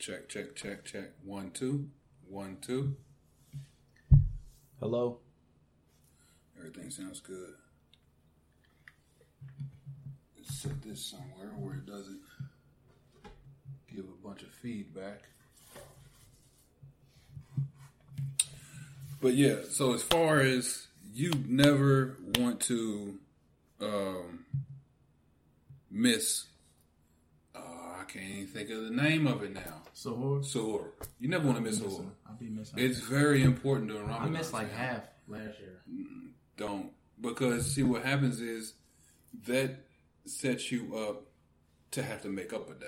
Check, check, check, check. One, two, one, two. Hello. Everything sounds good. Let's set this somewhere where it doesn't give a bunch of feedback. But yeah, so as far as you never want to um, miss, can't even think of the name of it now. Sahur. Suhoor. You never want to miss Suhoor. I'll be missing. It's very important during I Ramadan. missed like time. half last year. Don't because see what happens is that sets you up to have to make up a day.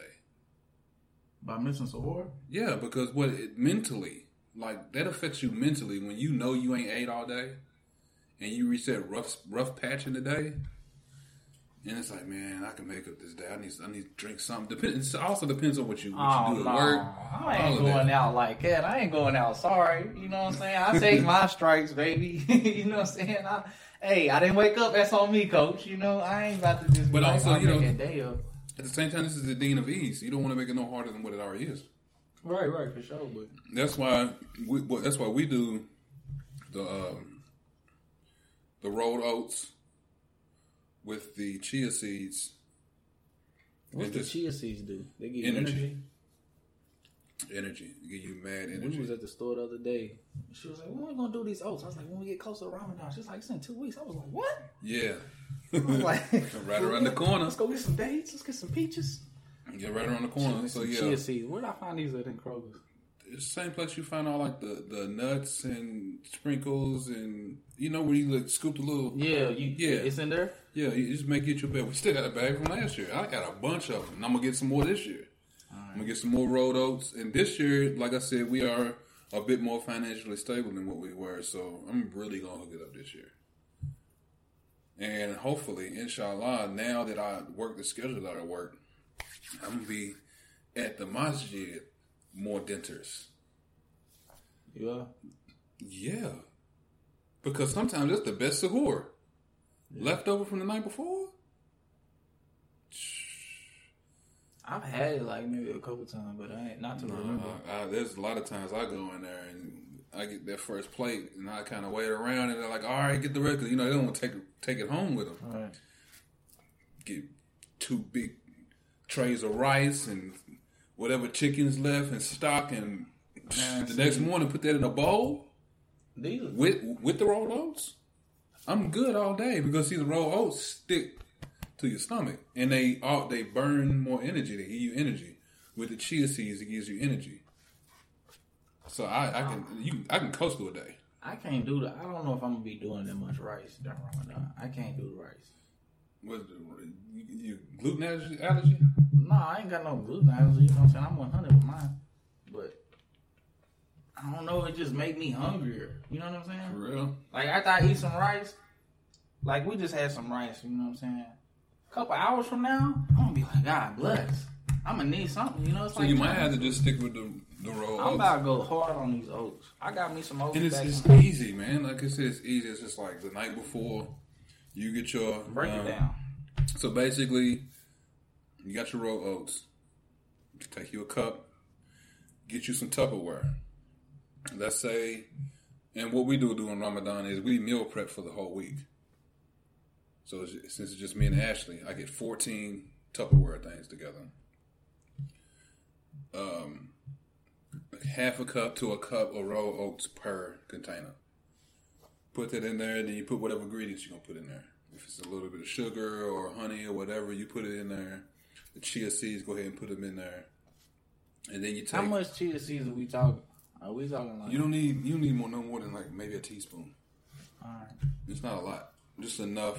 By missing Sahur? Yeah, because what it mentally like that affects you mentally when you know you ain't ate all day and you reach that rough rough patch in the day. And it's like, man, I can make up this day. I need, I need to drink something. Depends. It also depends on what you, what you do at work. I ain't of that. going out like that. I ain't going out sorry. You know what I'm saying? I take my strikes, baby. you know what I'm saying? I, hey, I didn't wake up. That's on me, coach. You know, I ain't about to just. But be like, also, I'll you know- make a day up. At the same time, this is the deen of ease. You don't want to make it no harder than what it already is. Right, right, for sure. But That's why we. well, That's why we do the um, the rolled oats with the chia seeds, What And the chia seeds do? They give you energy. energy. energy, give you mad energy. We was at the store the other day. She was like, "When we gonna do these oats?" I was like, "When we get closer to Ramadan." She's like, "It's in two weeks." I was like, "What?" Yeah, like, right around the corner. Let's go get some dates. Let's get some peaches. Yeah, right around the corner. So Some yeah, chia seeds. Where did I find these at in Kroger's? it's the same place you find all like the the nuts and sprinkles and you know where you like scoop the little Yeah, you, Yeah. it's in there. Yeah, you just make get your bag. We still got a bag from last year. I got a bunch of them, and I'm gonna get some more this year. I'm gonna get some more rolled oats, and this year, like I said, we are a bit more financially stable than what we were. So I'm really gonna hook it up this year, and hopefully, inshallah, now that I work the schedule that I work, I'm gonna be at the masjid more denters. Yeah. Yeah, because sometimes that's the best sahur. Leftover from the night before. I've had it like maybe a couple times, but I ain't not to remember. Uh, I, there's a lot of times I go in there and I get that first plate and I kind of wait around and they're like, all right, get the rest. 'cause, you know, they don't want to take, take it home with them. Right. Get two big trays of rice and whatever chickens left and stock and Man, the next morning put that in a bowl These with with the rolled oats. I'm good all day because see the rolled oats stick to your stomach and they all they burn more energy. They give you energy. With the chia seeds, it gives you energy. So I, I can um, you I can coast through a day. I can't do that. I don't know if I'm gonna be doing that much rice during Ramadan. I can't do the rice. The, you, you gluten allergy, allergy? No, I ain't got no gluten allergy. You know what I'm saying? I'm 100 with mine, but I don't know. It just make me hungrier. You know what I'm saying? For real? Like after I eat some rice, like we just had some rice. You know what I'm saying? A couple hours from now, I'm gonna be like, God bless. I'm gonna need something. You know, it's So like you might have to just stick with the the rolled I'm oats. about to go hard on these oats. I got me some oats. And it's, it's easy, man. Like I said, it's easy. It's just like the night before you get your break um, it down. So basically, you got your rolled oats. Take you a cup. Get you some Tupperware. Let's say, and what we do during Ramadan is we meal prep for the whole week. So it's, since it's just me and Ashley, I get 14 Tupperware things together. Um, half a cup to a cup of raw oats per container. Put that in there, then you put whatever ingredients you're gonna put in there. If it's a little bit of sugar or honey or whatever, you put it in there. The chia seeds, go ahead and put them in there. And then you take. How much chia seeds are we talking? Are we talking like? You don't need you don't need more no more than like maybe a teaspoon. Alright. It's not a lot, just enough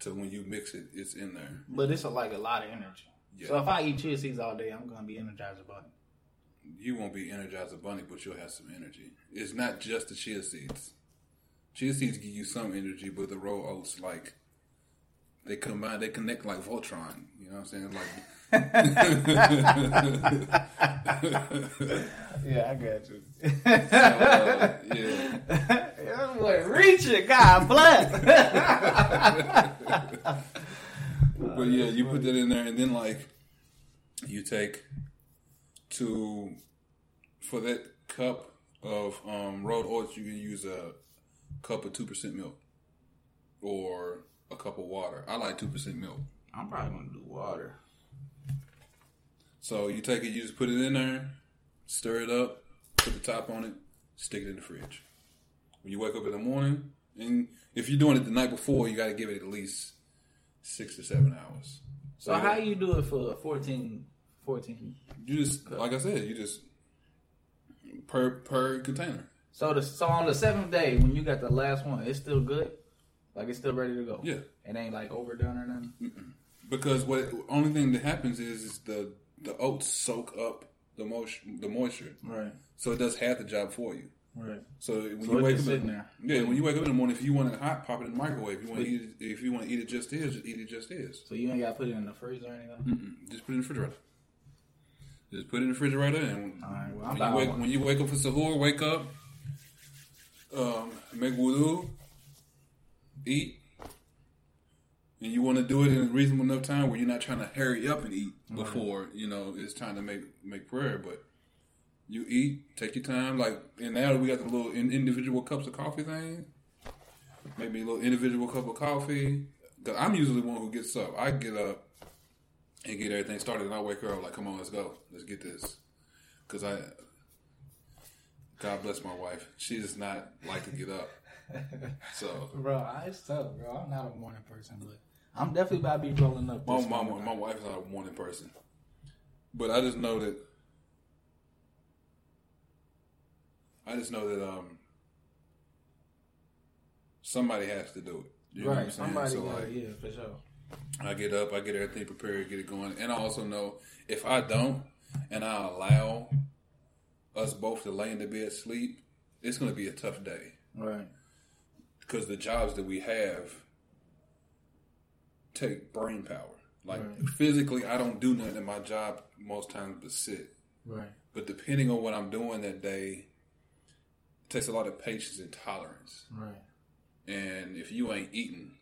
to when you mix it, it's in there. But it's a, like a lot of energy. Yeah. So if I eat chia seeds all day, I'm gonna be energized about it. You won't be energized a bunny, but you'll have some energy. It's not just the chia seeds. Chia seeds give you some energy, but the raw oats like they combine, they connect like Voltron. You know what I'm saying? Like Yeah, I got you. uh, yeah. Boy, reach it, God bless. But yeah, you put that in there, and then like you take to for that cup of um, rolled oats, you can use a cup of two percent milk or a cup of water. I like two percent milk. I'm probably gonna do water. So you take it, you just put it in there, stir it up, put the top on it, stick it in the fridge. When you wake up in the morning, and if you're doing it the night before, you got to give it at least six to seven hours. So how you do it for 14, 14? You just like I said, you just per per container. So the so on the seventh day when you got the last one, it's still good. Like it's still ready to go. Yeah. It ain't like overdone or nothing. Because what only thing that happens is, is the the oats soak up the moisture, the moisture, Right. so it does half the job for you. Right. So when So you wake up, sitting there. yeah, when you wake up in the morning, if you want it hot, pop it in the microwave. If you want to eat it, if you want to eat it just is, just eat it just is. So you ain't got to put it in the freezer or anything. Mm-mm. Just put it in the refrigerator. Just put it in the refrigerator, and right. Well, when, you wake, when you wake up for sahur, wake up, um, make wudu, eat, and you want to do it in a reasonable enough time where you're not trying to hurry up and eat before you know it's time to make make prayer. But you eat, take your time. Like and now we got the little in, individual cups of coffee thing. Maybe a little individual cup of coffee. Cause I'm usually the one who gets up. I get up and get everything started, and I wake her up like, "Come on, let's go, let's get this." Because I, God bless my wife, she does not like to get up. So Bro, I- it's tough, bro. I'm not a morning person, but I'm definitely about to be rolling up. my my, morning. my wife's not a morning person, but I just know that. I just know that um somebody has to do it. You know what I'm right. saying? Somebody, So, like, yeah, for sure. I get up, I get everything prepared, get it going, and I also know if I don't, and I allow us both to lay in the bed sleep, it's going to be a tough day Right. because the jobs that we have take brain power. Like Right. physically, I don't do nothing in my job most times but sit. Right. But depending on what I'm doing that day, it takes a lot of patience and tolerance. Right. And if you ain't eating,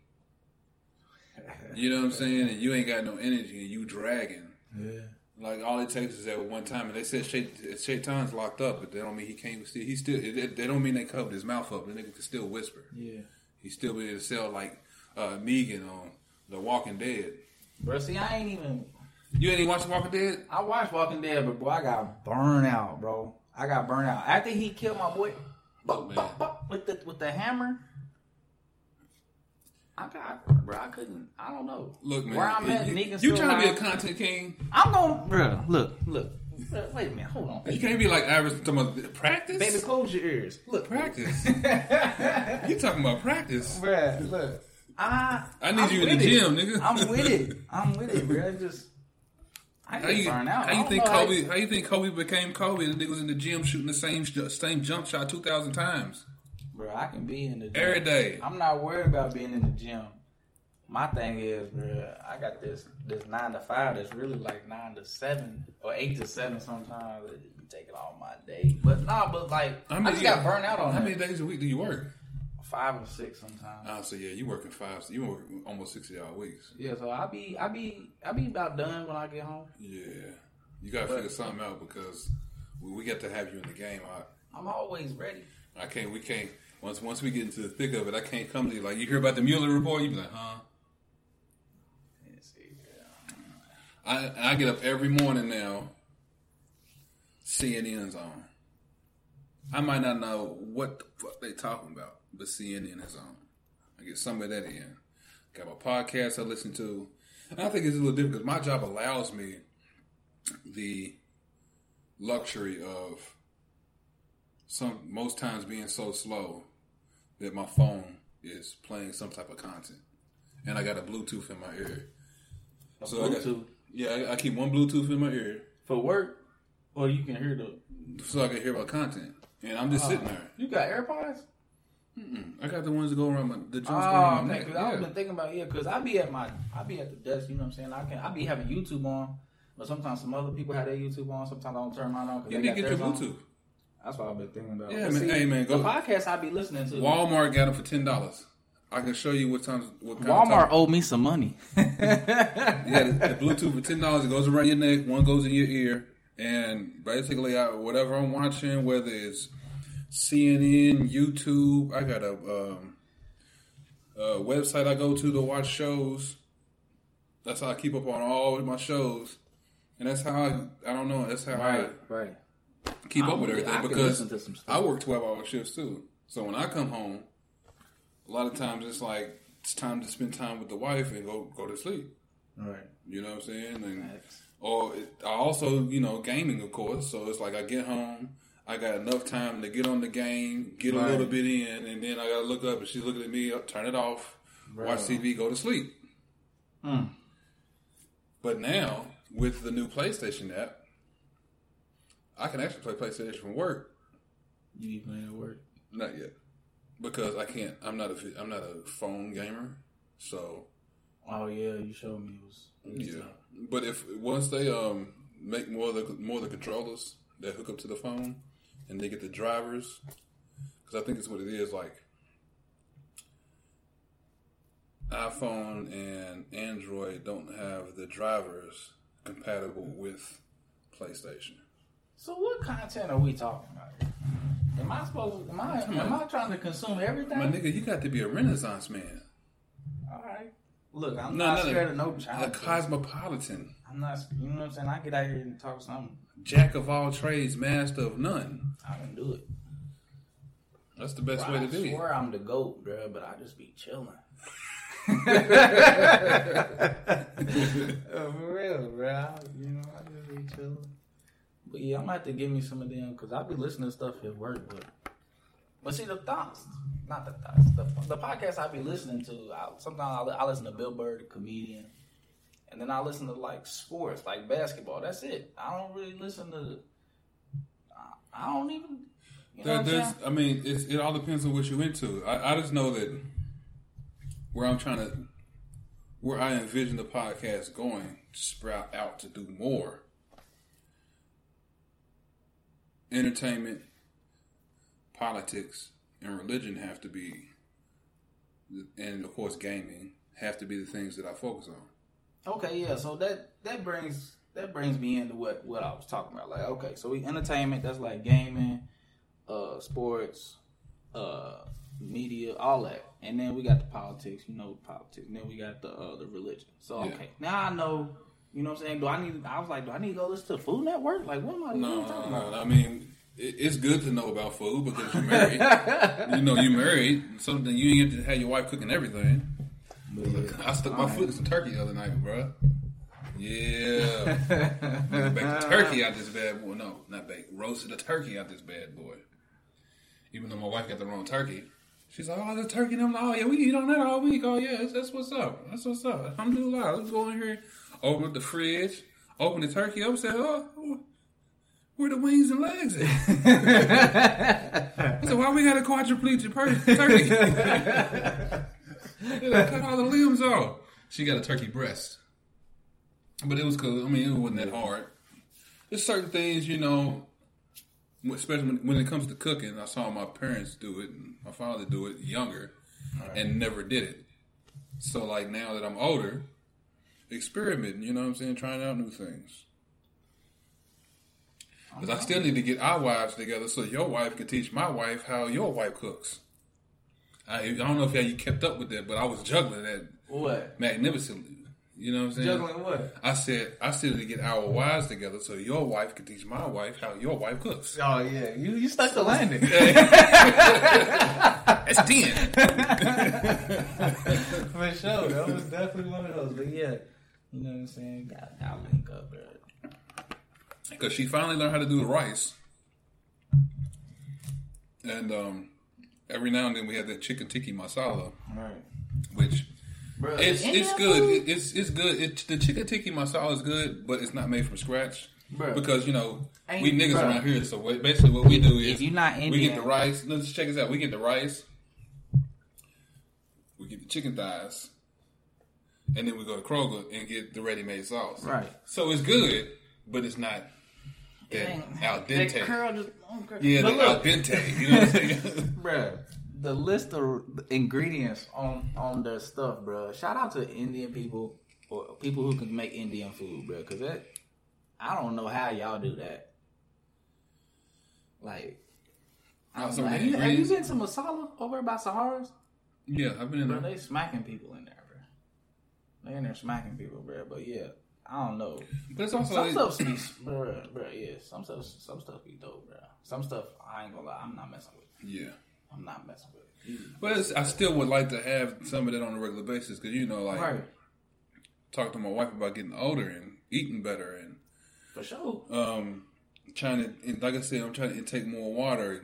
you know what I'm saying, and you ain't got no energy and you dragging, Yeah. like all it takes is that one time. And they said Shaitan's locked up, but they don't mean he can't still. He still. They they don't mean they covered his mouth up. The nigga can still whisper. Yeah. He still be able to sell like uh, Negan on The Walking Dead. Bro, see, I ain't even. You ain't even watch Walking Dead? I watched Walking Dead, but boy, I got burned out, bro. I got burned out after he killed my boy. Oh, man. with the with the hammer. I got, bro. I couldn't. I don't know. Look, man. Where I'm at, you, Negan you still trying to be a content king? I'm going, bro. Look, look. Bro, Wait a minute. Hold on. You can't be like average. Talking about practice. Baby, close your ears. Look, practice. you talking about practice? bro. Look. I I need I'm you in the with it. gym, nigga. I'm with it. I'm with it, bro. It just I How you, burned out. how you think know how Kobe? How you think Kobe became Kobe? The nigga was in the gym shooting the same same jump shot two thousand times Bro, I can be in the gym. every day. I'm not worried about being in the gym. My thing is, bro, I got this this nine to five that's really like nine to seven or eight to seven sometimes. It just be taking all my day. But nah, but like I many- just got burnt out on How that. many days a week do you work? Five or six sometimes. Oh, so yeah, you working five. You work almost sixty hour weeks. yeah, so I be I be I be about done when I get home. Yeah, you gotta figure something out because we, we got to have you in the game. I, I'm always ready. I can't. We can't. Once once we get into the thick of it, I can't come to you like you hear about the Mueller report. You be like, huh? Let's see, yeah. I I get up every morning now. CNN's on. I might not know what the fuck they talking about, but CNN is on. I get some of that in. Got my podcast I listen to. And I think it's a little different because my job allows me the luxury of some most times being so slow that my phone is playing some type of content, and I got a Bluetooth in my ear. A So I got- Bluetooth Yeah, I, I keep one Bluetooth in my ear for work, or you can hear the. so I can hear my content, and I'm just ah. sitting there. You got AirPods? I got the ones that go around my the joints Oh, around my okay. neck. Cause I've Yeah. been thinking about yeah. Cause I be at my I be at the desk. You know what I'm saying? I can I be having YouTube on, but sometimes some other people have their YouTube on. Sometimes I don't turn mine on. Cause You they need to get your theirs on. Bluetooth. That's what I've been thinking about. Yeah, But man. Hey, man, go- The podcast I be listening to. Walmart got them for ten dollars. I can show you what times what kind of Walmart time- owed me some money. Yeah, the, the Bluetooth for ten dollars. It goes around your neck. One goes in your ear. And basically, I, whatever I'm watching, whether it's CNN, YouTube, I got a, um, a website I go to to watch shows. That's how I keep up on all of my shows, and that's how I, I don't know. That's how Right, right. I keep up with everything could because listen to some stuff. I work twelve hour shifts too. So when I come home, a lot of times it's like it's time to spend time with the wife and go go to sleep. Right. You know what I'm saying? And or it, I also you know gaming of course. So it's like I get home, I got enough time to get on the game, get a little bit in, and then I gotta look up and she's looking at me, turn it off, watch TV, go to sleep. Hmm. But now with the new PlayStation app, I can actually play PlayStation from work. You be playing at work. Not yet, because I can't. I'm not a. I'm not a phone gamer. So Oh yeah, you showed me it was. yeah. tough. But if once they um make more of the more of the controllers that hook up to the phone, and they get the drivers, because I think it's what it is. Like iPhone and Android don't have the drivers compatible with PlayStation. So what content are we talking about? Am I supposed? Am I? Am I trying to consume everything? My nigga, you got to be a Renaissance man. All right. Look, I'm No, not no, no. scared of no A cosmopolitan. I'm not. You know what I'm saying? I get out here and talk something. Jack of all trades, master of none. I can do it. That's the best Bro, way I to be. swear I'm the goat, bro, but I just be chilling. Oh, for real, bro. You know, I just be chilling. But yeah, I'm gonna have to give me some of them because I be listening to stuff at work. But but see the thoughts, not the thoughts, the, the podcast I be listening to. I, sometimes I, I listen to Bill Burr, the comedian, and then I listen to like sports, like basketball. That's it. I don't really listen to. I, I don't even. You know There, what I'm there's. I mean, it all depends on what you're into. I, I just know that where I'm trying to, where I envision the podcast going to sprout out to do more entertainment, politics, and religion have to be, and of course, gaming have to be the things that I focus on. Okay, yeah. So that that brings that brings me into what what I was talking about. Like, okay, so we entertainment. That's like gaming, uh, sports, uh, media, all that. And then we got the politics. You know, politics. And then we got the uh, the religion. So Yeah. okay, now I know. You know what I'm saying? Do I need? I was like, do I need to go listen to the Food Network? Like, what am I, No, talking no, about? I mean, it's good to know about food because you're married. you know, you're married. Something you ain't get to have your wife cooking everything. But. I stuck my foot in some turkey the other night, bro. Yeah, baked turkey out this bad boy. No, not baked. Roasted the turkey out this bad boy. Even though my wife got the wrong turkey, she's like, "Oh, the turkey." And I'm like, "Oh yeah, we eat on that all week. Oh yeah, that's, that's what's up. That's what's up. Alhamdulillah. Let's go in here, open up the fridge, open the turkey up, and say, "Oh, where the wings and legs at?" I said, "Why we got a quadriplegic per- turkey?" They done cut all the limbs off. She got a turkey breast. But it was cool. I mean, it wasn't that hard. There's certain things, you know, especially when, when it comes to cooking. I saw my parents do it and my father do it younger and never did it. So, like, now that I'm older, experimenting, you know what I'm saying? Trying out new things. Because I still need to get our wives together so your wife can teach my wife how your wife cooks. I, I don't know if you kept up with that, but I was juggling that What? magnificently. You know what I'm saying? Juggling what? I said I said to get our wives together so your wife can teach my wife how your wife cooks. Oh yeah, you you stuck the landing. That's ten. For sure, that was definitely one of those. But yeah, you know what I'm saying? Got got link up, bro. Because she finally learned how to do the rice. And um, every now and then we have that chicken tikka masala, Right, which bro. it's it's good. It, it's it's good. It, the chicken tikka masala is good, but it's not made from scratch. Bruh. Because you know Ain't- we niggas bruh. around here, so what- basically what we do is If you're not we get the rice. Let's check this out. We get the rice, we get the chicken thighs, and then we go to Kroger and get the ready-made sauce. Right. So it's good, but it's not that Dang, al That dente. curl just, oh, okay. Yeah, but the look, al dente. You know what I'm saying? bruh, the list of ingredients on on their stuff, bro. Shout out to Indian people or people who can make Indian food, bro. because that I don't know how y'all do that. Like, I So. Have, you, have you been to Masala over by Sahara's? Yeah, I've been in Bro, there. they smacking people in there, bro. They in there smacking people, bro. But yeah, I don't know. But it's also Some stuff be, bro, bro. Yeah, some stuff, some stuff be dope, bro. Some stuff I ain't gonna lie, I'm not messing with. yeah. I'm not messing with. it. But it's, I still would like to have some of that on a regular basis because you know, like Right, talk to my wife about getting older and eating better and for sure. um, trying to, and like I said, I'm trying to intake more water,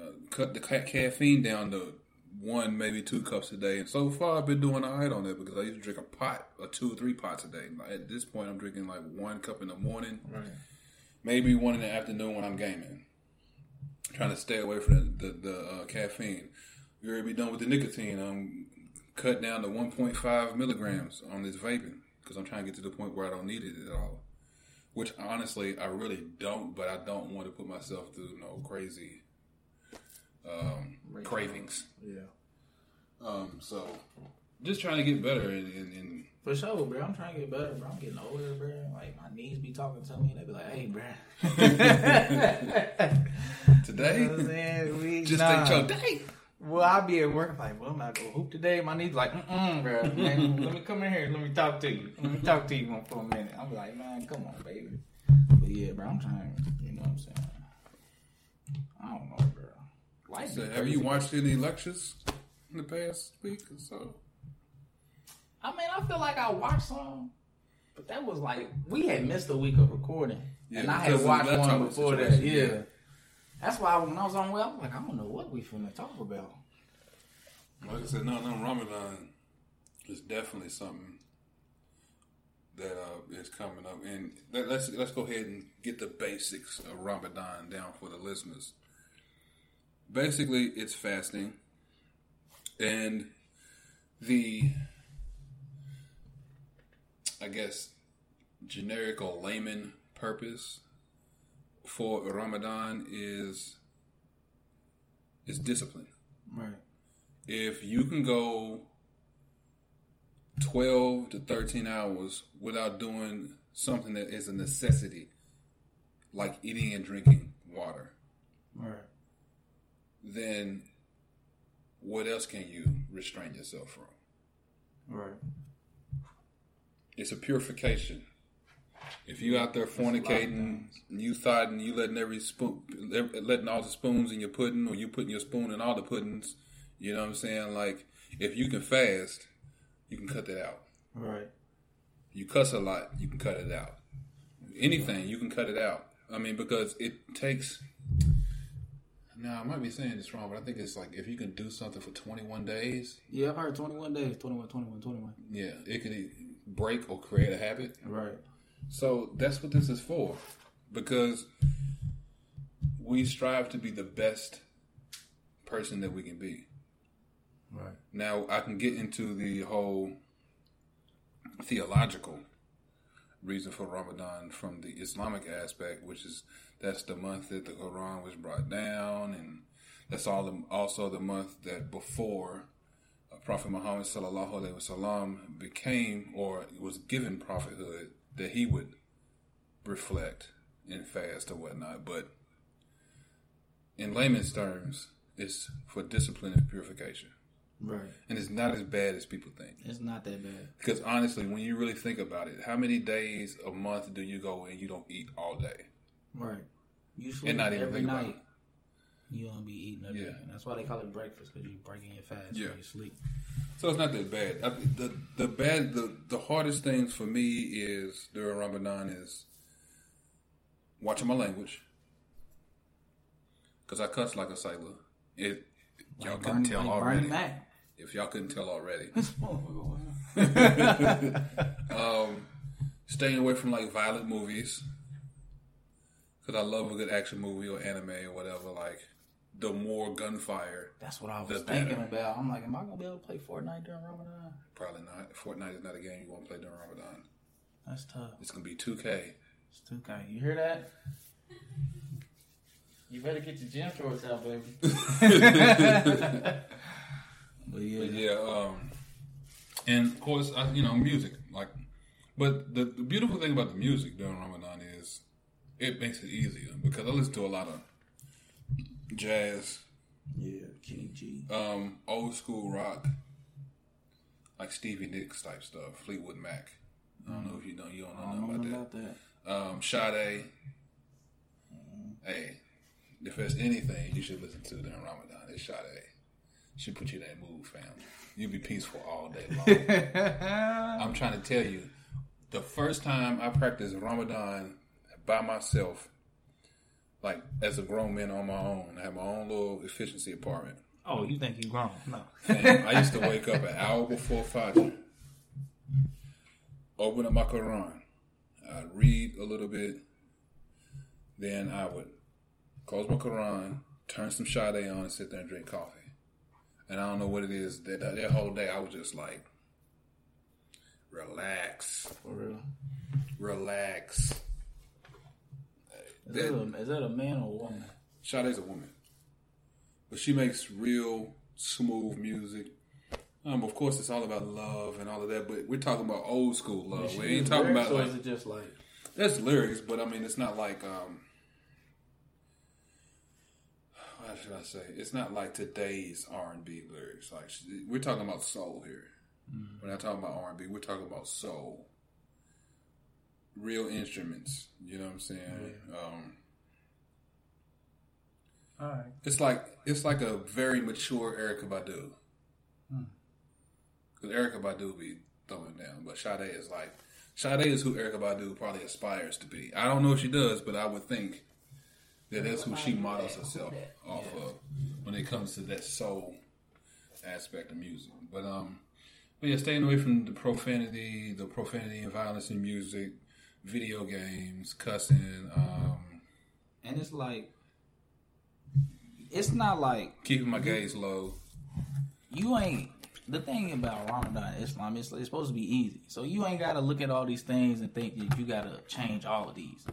uh, cut the ca- caffeine down to one, maybe two cups a day. And so far, I've been doing all right on it because I used to drink a pot or two or three pots a day. At this point, I'm drinking like one cup in the morning, Right. maybe one in the afternoon when I'm gaming. Trying to stay away from the, the, the uh, caffeine. We already be done with the nicotine. I'm cut down to 1.5 milligrams on this vaping because I'm trying to get to the point where I don't need it at all. Which honestly, I really don't, but I don't want to put myself through no crazy um, cravings. Yeah. Um, so just trying to get better and, and, and For sure, bro. I'm trying to get better, bro. I'm getting older, bro. Like my knees be talking to me. And They be like, "Hey, bro." today, You know what I'm saying? We- just nah. ain't your day. Well, I'll be at work. I'm like, well, I'm not gonna hoop today. My knees like, mm bro. Man, let me come in here. Let me talk to you. Let me talk to you for a minute. I'm like, man, come on, baby. But yeah, bro, I'm trying. You know what I'm saying? I don't know, bro. Life So be have you watched any lectures in the past week or so? I mean, I feel like I watched some, but that was like we had missed a week of recording, Yeah, and I had watched one before that. Yeah. yeah. that's why when I was on, well, I'm like, I don't know what we finna talk about. Like I said, no, no, Ramadan is definitely something that uh, is coming up, and let's let's go ahead and get the basics of Ramadan down for the listeners. Basically, it's fasting, and the I guess generic or layman purpose for Ramadan is is discipline Right. if you can go 12 to 13 hours without doing something that is a necessity, like eating and drinking water, Right. Then what else can you restrain yourself from? Right. It's a purification. If you out there fornicating, you thought and you letting every spoon, letting all the spoons in your pudding, or you putting your spoon in all the puddings, you know what I'm saying? Like, if you can fast, you can cut that out. Right. You cuss a lot, you can cut it out. Anything, you can cut it out. I mean, because it takes. Now, I might be saying this wrong, but I think it's like if you can do something for 21 days, Yeah, I've heard 21 days, 21, 21, 21. yeah, it can break or create a habit. Right. So that's what this is for. Because we strive to be the best person that we can be. Right. Now, I can get into the whole theological reason for Ramadan from the Islamic aspect, which is that's the month that the Quran was brought down, and that's all the, also the month that before uh, Prophet Muhammad sallallahu alaihi wasallam became or was given prophethood, that he would reflect and fast or whatnot. But in layman's terms, it's for discipline and purification. Right. And it's not as bad as people think. It's not that bad. Because honestly, when you really think about it, how many days a month do you go and you don't eat all day? Right. You sleep And not even every night. You don't be eating everything. Yeah. That's why they call it breakfast because you're breaking your fast Yeah. when you sleep. So it's not that bad. I, the the bad the the hardest things for me is during Ramadan is watching my language because I cuss like a sailor. It y'all couldn't Bernie- tell like already. If y'all couldn't tell already, um, staying away from like violent movies because I love a good action movie or anime or whatever. Like the more gunfire, That's what I was thinking better. about. I'm like, am I gonna be able to play Fortnite during Ramadan? probably not. Fortnite is not a game you want to play during Ramadan. That's tough. It's gonna be 2K. It's too kind. You hear that? You better get your gym shorts out, baby. but yeah, But yeah, um, and of course, I, you know, music. Like But the, the beautiful thing about the music during Ramadan is it makes it easier because I listen to a lot of jazz, Yeah, Kenny G. um, old school rock, like Stevie Nicks type stuff, Fleetwood Mac. I don't know if you know you don't know don't nothing know about that. about that. Um, Sade. Hey, if there's anything you should listen to during Ramadan, it's Sade. She put you in that mood, fam. You'll be peaceful all day long. I'm trying to tell you, the first time I practiced Ramadan by myself, like as a grown man on my own, I had my own little efficiency apartment. Oh, you think you're grown? No. And I used to wake up an hour before Fajr, open up my Quran, I'd read a little bit, then I would close my Quran, turn some Sade on, and sit there and drink coffee. And I don't know what it is that that whole day I was just like, relax, For real. relax. Is that, a, is that a man or a woman? Sade's a woman, but she makes real smooth music. Um, of course, it's all about love and all of that, but we're talking about old school love. We ain't talking about or like is it just like that's lyrics, but I mean, it's not like um, how should I say? It's not like today's R and B lyrics. Like we're talking about soul here. We're not talking about R and B. We're talking about soul, real instruments. You know what I'm saying? Um, all right? It's like it's like a very mature Erykah Badu. Because Erykah Badu be throwing down, but Sade is like Sade is who Erykah Badu probably aspires to be. I don't know if she does, but I would think that that's who she models herself off of when it comes to that soul aspect of music. But um, but yeah, staying away from the profanity, the profanity and violence in music, video games, cussing, um, And it's like it's not like keeping my gaze low. you ain't the thing about Ramadan Islam is it's supposed to be easy. So you ain't gotta look at all these things and think that you gotta change all of these.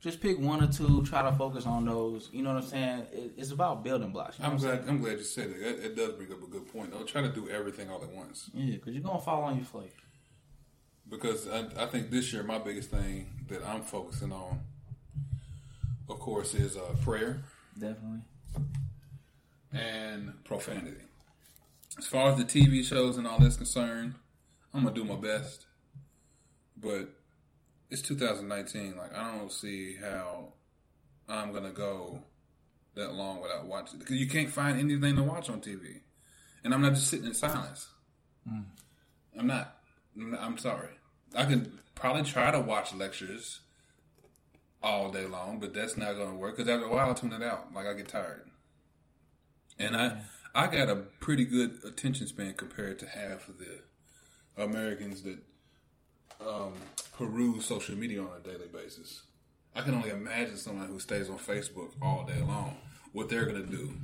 Just pick one or two, try to focus on those. You know what I'm saying? It, it's about building blocks. You know I'm what I'm glad. I'm glad you said it. It, it does bring up a good point. Don't try to do everything all at once? Yeah, because you're gonna fall on your flake. Because I, I think this year my biggest thing that I'm focusing on, of course, is uh, prayer Definitely. and profanity. As far as the TV shows and all that's concerned, I'm gonna do my best, but it's 2019. Like I don't see how I'm gonna go that long without watching because you can't find anything to watch on TV, and I'm not just sitting in silence. I'm. I'm not- I'm sorry. I can probably try to watch lectures all day long, but that's not going to work because after a while I tune it out. Like I get tired, and I I got a pretty good attention span compared to half of the Americans that um, peruse social media on a daily basis. I can only imagine someone who stays on Facebook all day long what they're gonna do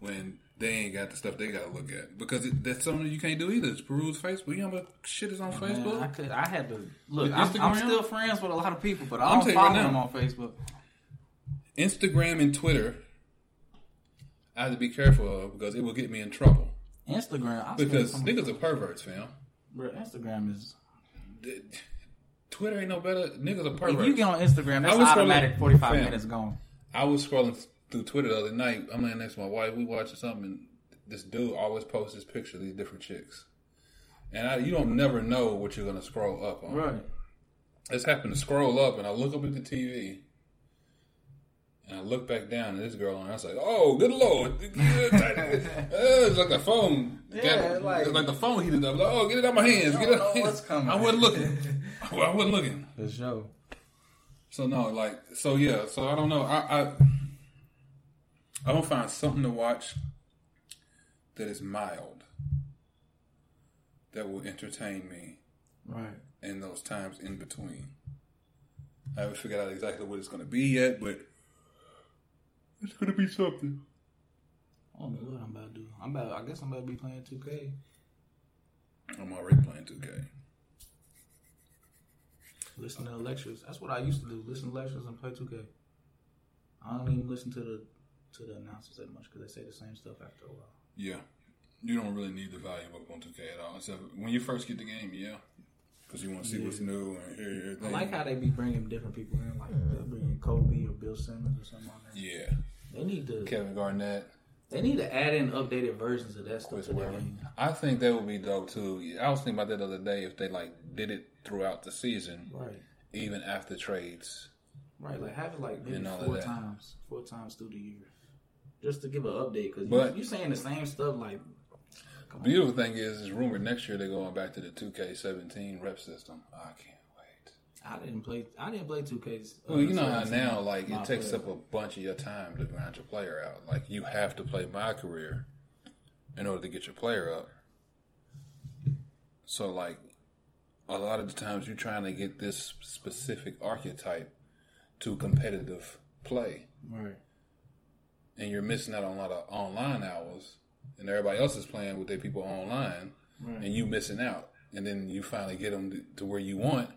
when they ain't got the stuff they gotta look at because it, that's something you can't do either. It's peruse Facebook. You know what shit is on Man, Facebook? I could. I had to look. I'm, I'm still friends with a lot of people, but I I'm don't you right now. them on Facebook. Instagram and Twitter, I have to be careful of because it will get me in trouble. Instagram, I Because niggas are perverts, fam. bro, Instagram is. Twitter ain't no better. Niggas are perverts. If you get on Instagram, that's automatic. 45 minutes gone. I was scrolling through Twitter the other night. I'm laying next to my wife. We watching something. And this dude always posts his picture of these different chicks, and I, you don't never know what you're gonna scroll up on. Right. It's happened to scroll up, and I look up at the TV, and I look back down, at this girl and I was like, "Oh, good lord!" It's like the phone. Yeah, got, like- it's like the phone heated up. Like, oh, get it out my hands. Get it out my know hands. what's coming. I wasn't looking. I wasn't looking. For sure. So no, like so yeah. So I don't know. I I I'm gonna find something to watch that is mild that will entertain me Right. in those times in between. I haven't figured out exactly what it's gonna be yet, but it's gonna be something. I don't know what I'm about to do. I'm about. I guess I'm about to be playing 2K. I'm already playing 2K. Listen to lectures. That's what I used to do. Listen to lectures and play 2K. I don't even listen to the to the announcers that much because they say the same stuff after a while. Yeah, you don't really need the volume up on 2K at all. Except when you first get the game, yeah, because you want to see what's new and hear I like how they be bringing different people in, like they'll bring in Kobe or Bill Simmons or something like that. yeah, They need to Kevin Garnett. they need to add in updated versions of that stuff to their I think that would be dope too. I was thinking about that the other day if they like did it throughout the season, Right. even after trades. Right, like have it like maybe four times, four times through the year, just to give an update. Because But- you're saying the same stuff like Beautiful thing is, it's rumored next year they're going back to the 2K17 rep system. I can't wait. I didn't play. I didn't play two Ks. Uh, well, you know how now, like, it takes player. up a bunch of your time to grind your player out. Like, you have to play my career in order to get your player up. So, like, a lot of the times you're trying to get this specific archetype to competitive play, Right. and you're missing out on a lot of online hours, and everybody else is playing with their people online, Right. and you missing out. And then you finally get them to, to where you want.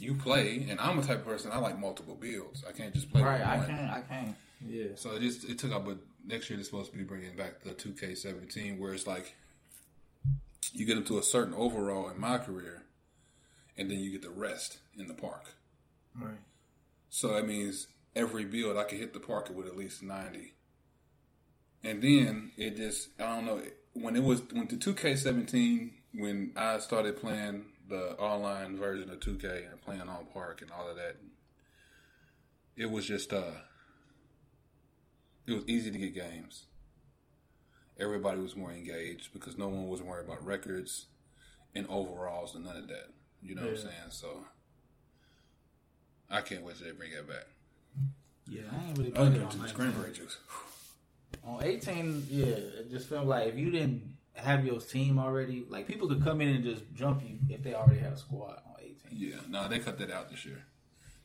You play, and I'm a type of person I like multiple builds. I can't just play Right. I can't. I can't. Yeah. So it just it took up, but next year they're supposed to be bringing back the 2K17, where it's like you get them to a certain overall in my career, and then you get the rest in the park. Right. So that means every build I could hit the park with at least 90. And then it just I don't know when it was when the 2K17 when I started playing the online version of 2K and playing on park and all of that. It was just uh it was easy to get games. Everybody was more engaged because no one was worried about records and overalls and none of that. You know what I'm saying? So I can't wait till they bring it back. Yeah. I ain't really I played it on this 19. cranberry juice. On 18, yeah, it just felt like if you didn't have your team already, like people could come in and just jump you if they already had a squad on 18. Yeah, no, they cut that out this year.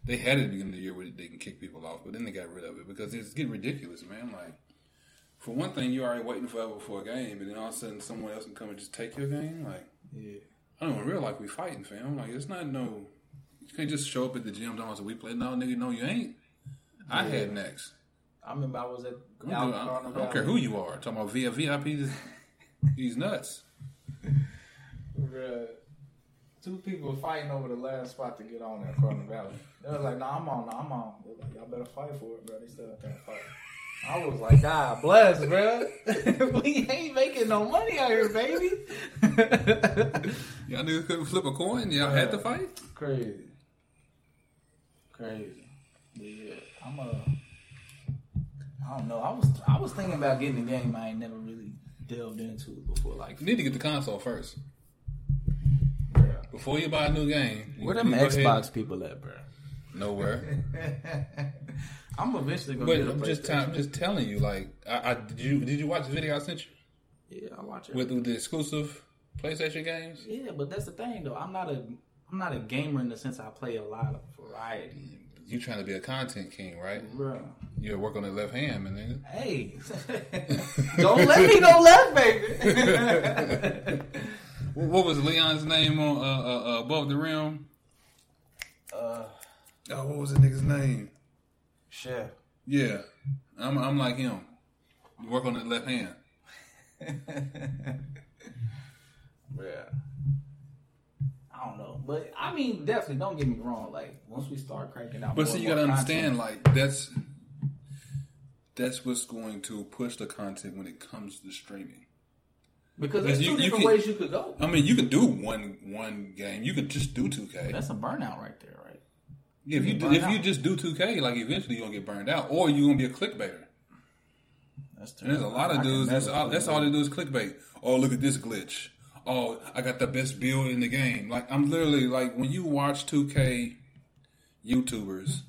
They had it at the beginning of the year where they can kick people off, but then they got rid of it because it's getting ridiculous, man. Like, for one thing, you're already waiting forever for a game, and then all of a sudden someone else can come and just take your game. Like, Yeah. I don't know, in real life, we fighting, fam. Like, it's not no. You can't just show up at the gym talking about we play. No, nigga, no, you ain't. I had next. I remember I was at I don't, I Gardner don't care who you are. Talking about via VIP, he's nuts. Bruh, two people fighting over the last spot to get on at Cardinal Valley. They was like, "Nah, I'm on. Nah, I'm on." They was like, "Y'all better fight for it, bro." They still and fight. I was like, "God bless, bro. we ain't making no money out here, baby." Y'all niggas couldn't flip a coin. Y'all had to fight. Crazy, crazy. Yeah, I'm a. I don't know. I was I was thinking about getting a game I ain't never really delved into before. Like, You need to get the console first. bruh. Before you buy a new game, where them you go ahead- Xbox people at, bro? Nowhere. I'm eventually gonna But get a I'm just PlayStation. t- just telling you, like, I, I did you did you watch the video I sent you Yeah, I watch it. with, with the exclusive PlayStation games? yeah, but that's the thing though. I'm not a I'm not a gamer in the sense I play a lot of variety. You trying to be a content king, right? Bro. You work on the left hand, man. nigga. Hey, don't let me go left, baby. What what was Leon's name on uh, uh, uh, above the rim? uh, Oh, what was the nigga's name? Shep. Yeah, I'm I'm like him. You work on the left hand. Yeah. I don't know, but I mean, definitely don't get me wrong. Like once we start cranking out, But more see, and you gotta content- understand, like that's that's what's going to push the content when it comes to streaming. because there's you- two you different can- ways you could go. I mean, you can do one one game. You could just do two K. That's a burnout right there, right? If you get do, burned if you just do two K, like eventually you're gonna get burned out, or you're gonna be a clickbaiter. That's And there's a lot of I dudes. That's all, that's all they do is clickbait. Oh, look at this glitch. Oh, I got the best build in the game. Like I'm literally like when you watch 2K YouTubers,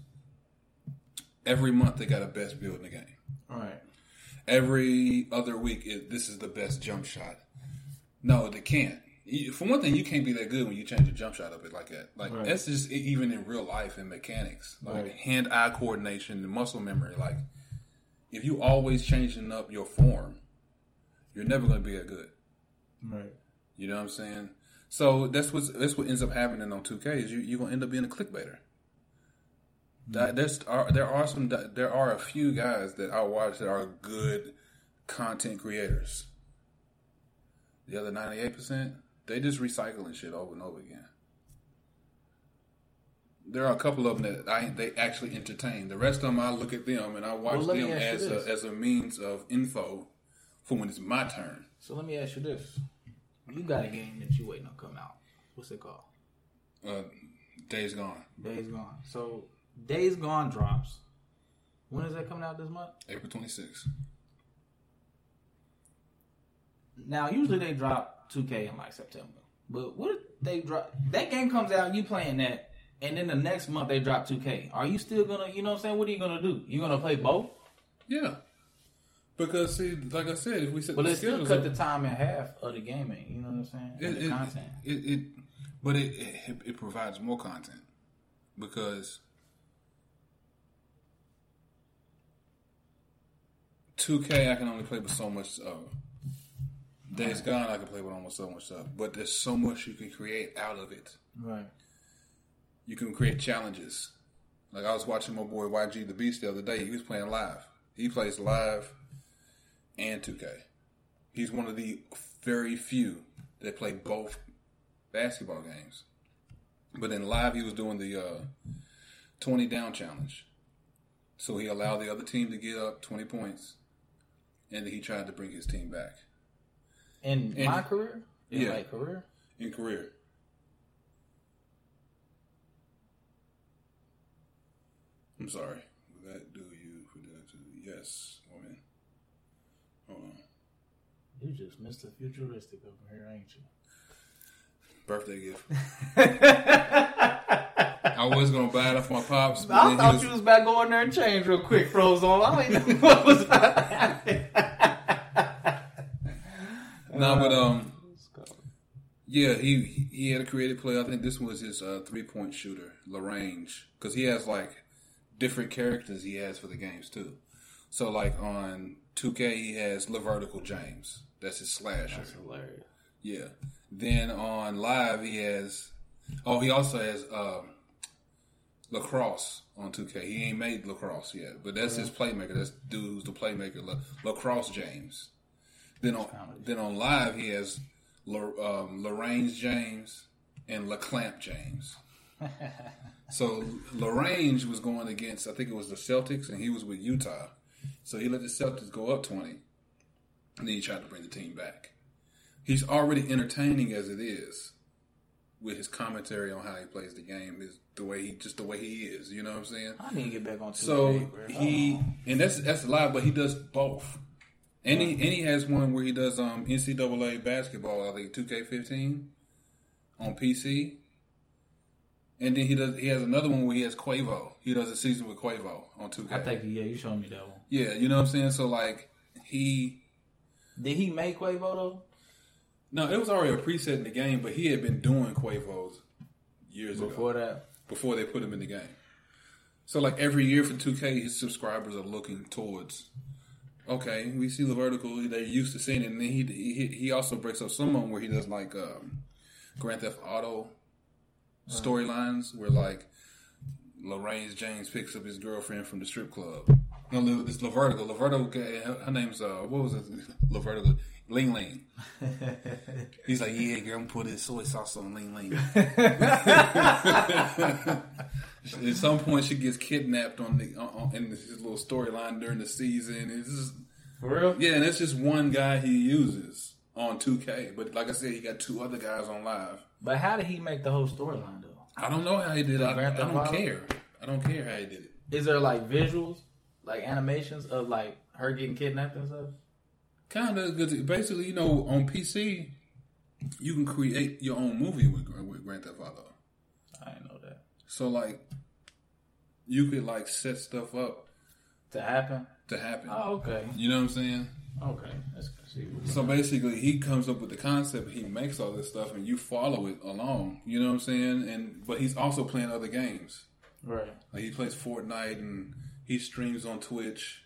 every month they got a best build in the game. All right. Every other week, it, this is the best jump shot. No, they can't. You- For one thing, you can't be that good when you change your jump shot up it like that. Like Right. that's just even in real life and mechanics, like Right. hand-eye coordination and muscle memory. Like if you always changing up your form, you're never going to be that good. Right. You know what I'm saying? So that's what that's what ends up happening on 2K is you you're gonna end up being a clickbaiter. That there's are, there are some there are a few guys that I watch that are good content creators. The other 98 percent they just recycling shit over and over again. there are a couple of them that I they actually entertain. The rest of them, I look at them and I watch Well, them as a, as a means of info for when it's my turn. So let me ask you this: You got a game that you waiting to come out. What's it called? Uh, days gone, Days Gone. So Days Gone drops. When is that coming out this month? April twenty sixth. Now usually they drop 2K in like September, but what if they drop that game comes out, you playing that, and then the next month they drop 2K. Are you still gonna, you know what I'm saying? What are you gonna do? You gonna play both? Yeah, because see, like I said, if we But the they still cut the time in half of the gaming. You know what I'm saying? It, the it, content. It, it, but it, it it provides more content because two K I can only play with so much of. Days Gone I can play with almost so much stuff, but there's so much you can create out of it. Right. You can create challenges. Like I was watching my boy YG the Beast the other day. He was playing live. He plays live and 2K. He's one of the very few that play both basketball games. But in live, he was doing the uh, 20 down challenge. So he allowed the other team to get up 20 points, and he tried to bring his team back In And- my career, in Yeah. like career, in career. I'm sorry. Would that do you for too? Yes, woman. Hold on. You just Mr. Futuristic over here, ain't you? Birthday gift. I was gonna buy it off my pops, but I thought was, you was about to go in there and change real quick, froze on. I didn't know what was happening. no, but um, yeah, he he had a creative play. I think this was his uh, three point shooter, Lagrange, because he has like different characters he has for the games too. So like on 2K, he has LaVertical James. That's his slasher. That's hilarious. Yeah. Then on live, he has. Oh, he also has um, lacrosse on 2K. He ain't made lacrosse yet, but that's his playmaker. That's dude who's the playmaker, La, lacrosse James. Then on then on live, he has La, um, Lorraine James and LaClamp James. so Lorraine was going against, I think it was the Celtics, and he was with Utah. So he let the Celtics go up 20, and then he tried to bring the team back. He's already entertaining as it is with his commentary on how he plays the game is the way he just the way he is you know what i'm saying? I need to get back on 2K, so he and that's that's a lie but he does both. And he and he has one where he does um ncaa basketball i think 2k15 on pc and then he does he has another one where he has quavo. He does a season with quavo on 2k I think yeah, you showed me that one. yeah you know what i'm saying? So like he Did he make Quavo though? No, it was already a preset in the game, but he had been doing Quavos years Before ago that, before they put him in the game. So, like every year for 2K, his subscribers are looking towards. Okay, we see the vertical. They're used to seeing it, and then he he, he also breaks up some of them where he does like um, Grand Theft Auto storylines, where like Lorraine James picks up his girlfriend from the strip club. No, it's Lavertical. Lavertical, her, her name's uh, what was it? Lavertical, Ling Ling. He's like, yeah, girl, I'm put this soy sauce on Ling Ling. At some point, she gets kidnapped on the on, in this little storyline during the season. It's just for real. yeah, and it's just one guy he uses on 2K. But like I said, he got two other guys on live. But how did he make the whole storyline though? I don't know how he did it. I, I don't Auto? care. I don't care how he did it. Is there like visuals, like animations of like her getting kidnapped and stuff? Kind of because Basically, you know, on PC, you can create your own movie with, with Grand Theft Auto. I didn't know that. So like, you could like set stuff up To happen? to happen. Oh, okay. You know what I'm saying? Okay. That's see. So basically, he comes up with the concept. He makes all this stuff, and you follow it along. You know what I'm saying? And but he's also playing other games. Right. Like he plays Fortnite, and he streams on Twitch.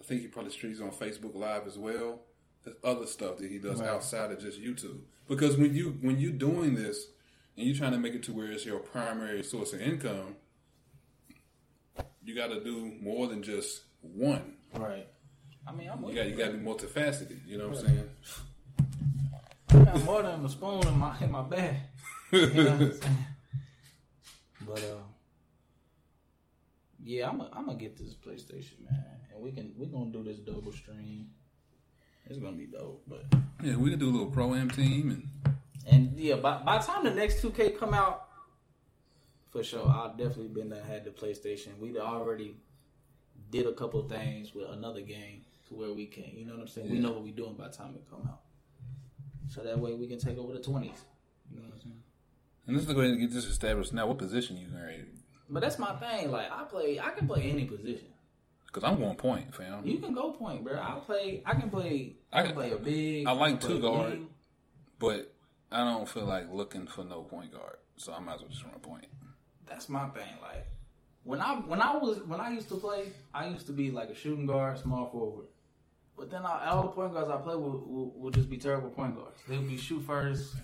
I think he probably streams on Facebook Live as well. There's other stuff that he does Right. outside of just YouTube. Because when you when you're doing this and you're trying to make it to where it's your primary source of income, you got to do more than just one. Right. I mean, I'm You with got you. you got to be multifaceted. You know what I'm saying? I got more than a spoon in my in my bag. You know what I'm saying? But uh, Yeah, I'm gonna get this PlayStation, man, and we can we gonna do this double stream. It's gonna be dope, but Yeah, we can do a little pro am team and and yeah, by by the time the next 2K come out, for sure, I'll definitely been that had the PlayStation. We'd already did a couple things with another game to where we can, you know what I'm saying? We know what we're doing by the time it come out, so that way we can take over the 20s. You know what I'm saying? and let's go ahead and get this established now. What position you going? But that's my thing. Like I play, I can play any position. Because I'm going point, fam. You can go point, bro. I play. I can play. I can I- play a big. I like two guard. But I don't feel like looking for no point guard, so I might as well just run a point. That's my thing. Like when I when I was when I used to play, I used to be like a shooting guard, small forward. But then I, all the point guards I play would, would, would just be terrible point guards. They would be shoot first,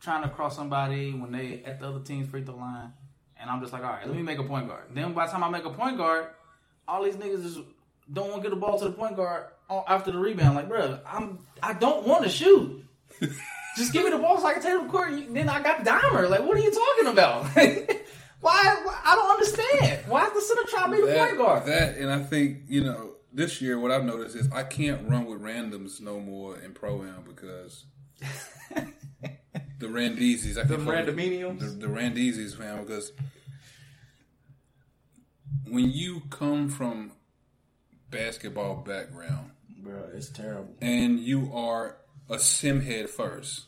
trying to cross somebody when they at the other team's free throw line, and I'm just like, all right, let me make a point guard. Then by the time I make a point guard, all these niggas just don't want to get the ball to the point guard after the rebound. Like, bro, I'm I don't want to shoot. Just give me the ball so I can take it to the court. You- Then I got Dimer. Like, what are you talking about? why, why? I don't understand. Why is the center trying to be the point guard? that, and I think you know this year what I've noticed is I can't run with randoms no more in pro am because the Randezis, I The can't fuck with- randominiums? the, the Randezis, fam, because when you come from basketball background Bro, it's terrible. and you are a sim head first.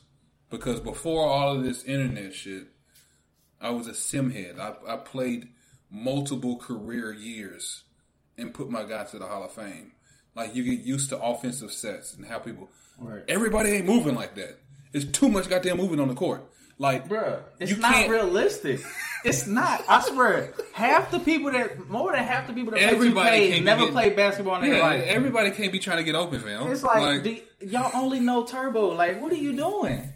Because before all of this internet shit, I was a sim head. I, I played multiple career years and put my guy to the Hall of Fame. Like you get used to offensive sets and how people. Right. Everybody ain't moving like that. It's too much goddamn moving on the court. Like, Bro, it's You not can't- realistic. It's not. I swear. Half the people that, more than half the people that Everybody play 2K can't be never getting- played basketball in their yeah, life. everybody can't be trying to get open, fam. It's like, the, y'all only know turbo. Like, what are you doing?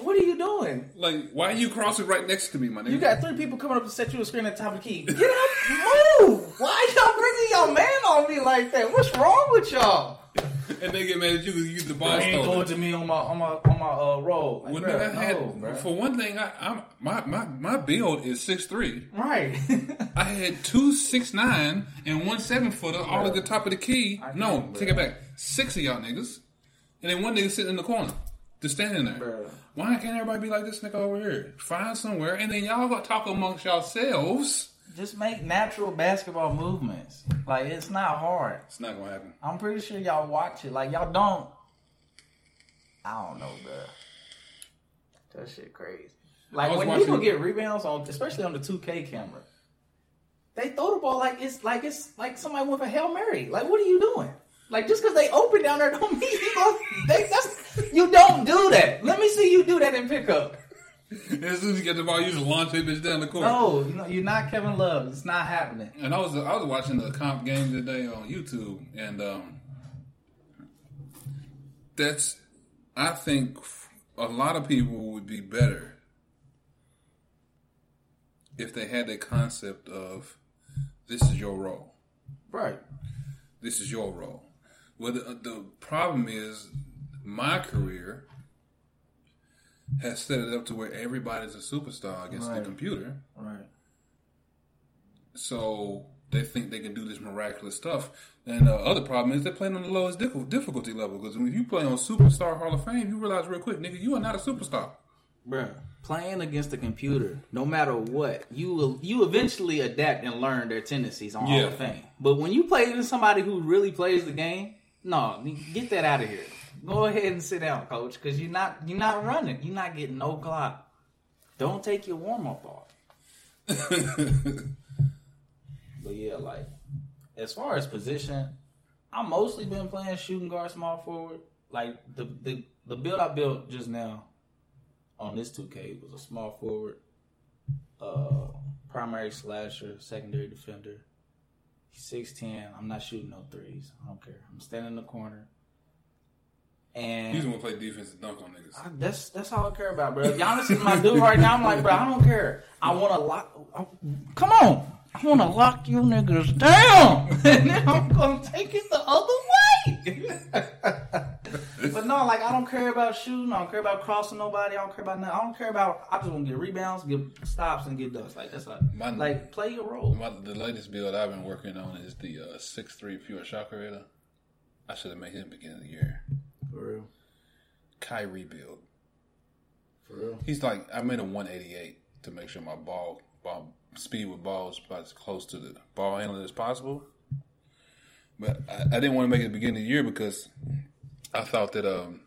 What are you doing? like, why are you crossing right next to me, my nigga? You got three people coming up to set you a screen at the top of the key. Get up, move. Why y'all bringing your man on me like that? What's wrong with y'all? and they get mad at you because you get the ball stolen. going to me on my on my on my uh, roll. Like, Well, nigga, I had, no, for one thing, I, I'm my, my my build is six three. right. I had two six nine and one seven footer all at the top of the key. I No, know, take it back. Six of y'all niggas, and then one nigga sitting in the corner, just standing there. Bruh. Why can't everybody be like this nigga over here? Find somewhere, and then y'all go talk amongst yourselves. Just make natural basketball movements. Like it's not hard. It's not gonna happen. I'm pretty sure y'all watch it. Like y'all don't. I don't know, bro. That shit crazy. Like when people get rebounds on, especially on the 2K camera, they throw the ball like it's like it's like somebody went for hail mary. Like what are you doing? Like just because they open down there don't mean you go. They, that's, you don't do that. Let me see you do that in pickup. As soon as you get the ball, you just launch it bitch down the court. No, you know you're not Kevin Love. It's not happening. And I was I was watching the comp game today on YouTube, and um, that's I think a lot of people would be better if they had the concept of this is your role, Right. this is your role. Well, the, the problem is my career has set it up to where everybody's a superstar against the computer. Right. So they think they can do this miraculous stuff. And the other problem is they're playing on the lowest difficulty level. Because when you play on Superstar Hall of Fame, you realize real quick, nigga, you are not a superstar. Bruh, playing against the computer, no matter what, you will you eventually adapt and learn their tendencies on Hall Yeah. of Fame. But when you play against somebody who really plays the game, no, get that out of here. Go ahead and sit down, coach, because you're not you're not running. You're not getting no clock. Don't take your warm up off. But yeah, like as far as position, I mostly been playing shooting guard, small forward. Like the the the build I built just now on this 2K was a small forward, uh, primary slasher, secondary defender. Six ten. I'm not shooting no threes. I don't care. I'm standing in the corner. And He's gonna play defense and dunk on niggas. I, that's that's all I care about, bro. If Giannis is my dude right now, I'm like, bro, I don't care. I want to lock. I, come on, I want to lock you niggas down, and then I'm gonna take it the other way. but no, like I don't care about shooting. I don't care about crossing nobody. I don't care about nothing. I don't care about. I just want to get rebounds, get stops, and get dunks. Like that's like, My- like play your role. My, the latest build I've been working on is the uh, six three pure shot creator. I should have made him beginning of the year. For real. Kyrie build. For real. He's like I made a one eighty eight to make sure my ball ball speed with ball is about as close to the ball handling as possible. But I, I didn't want to make it the beginning of the year because I thought that um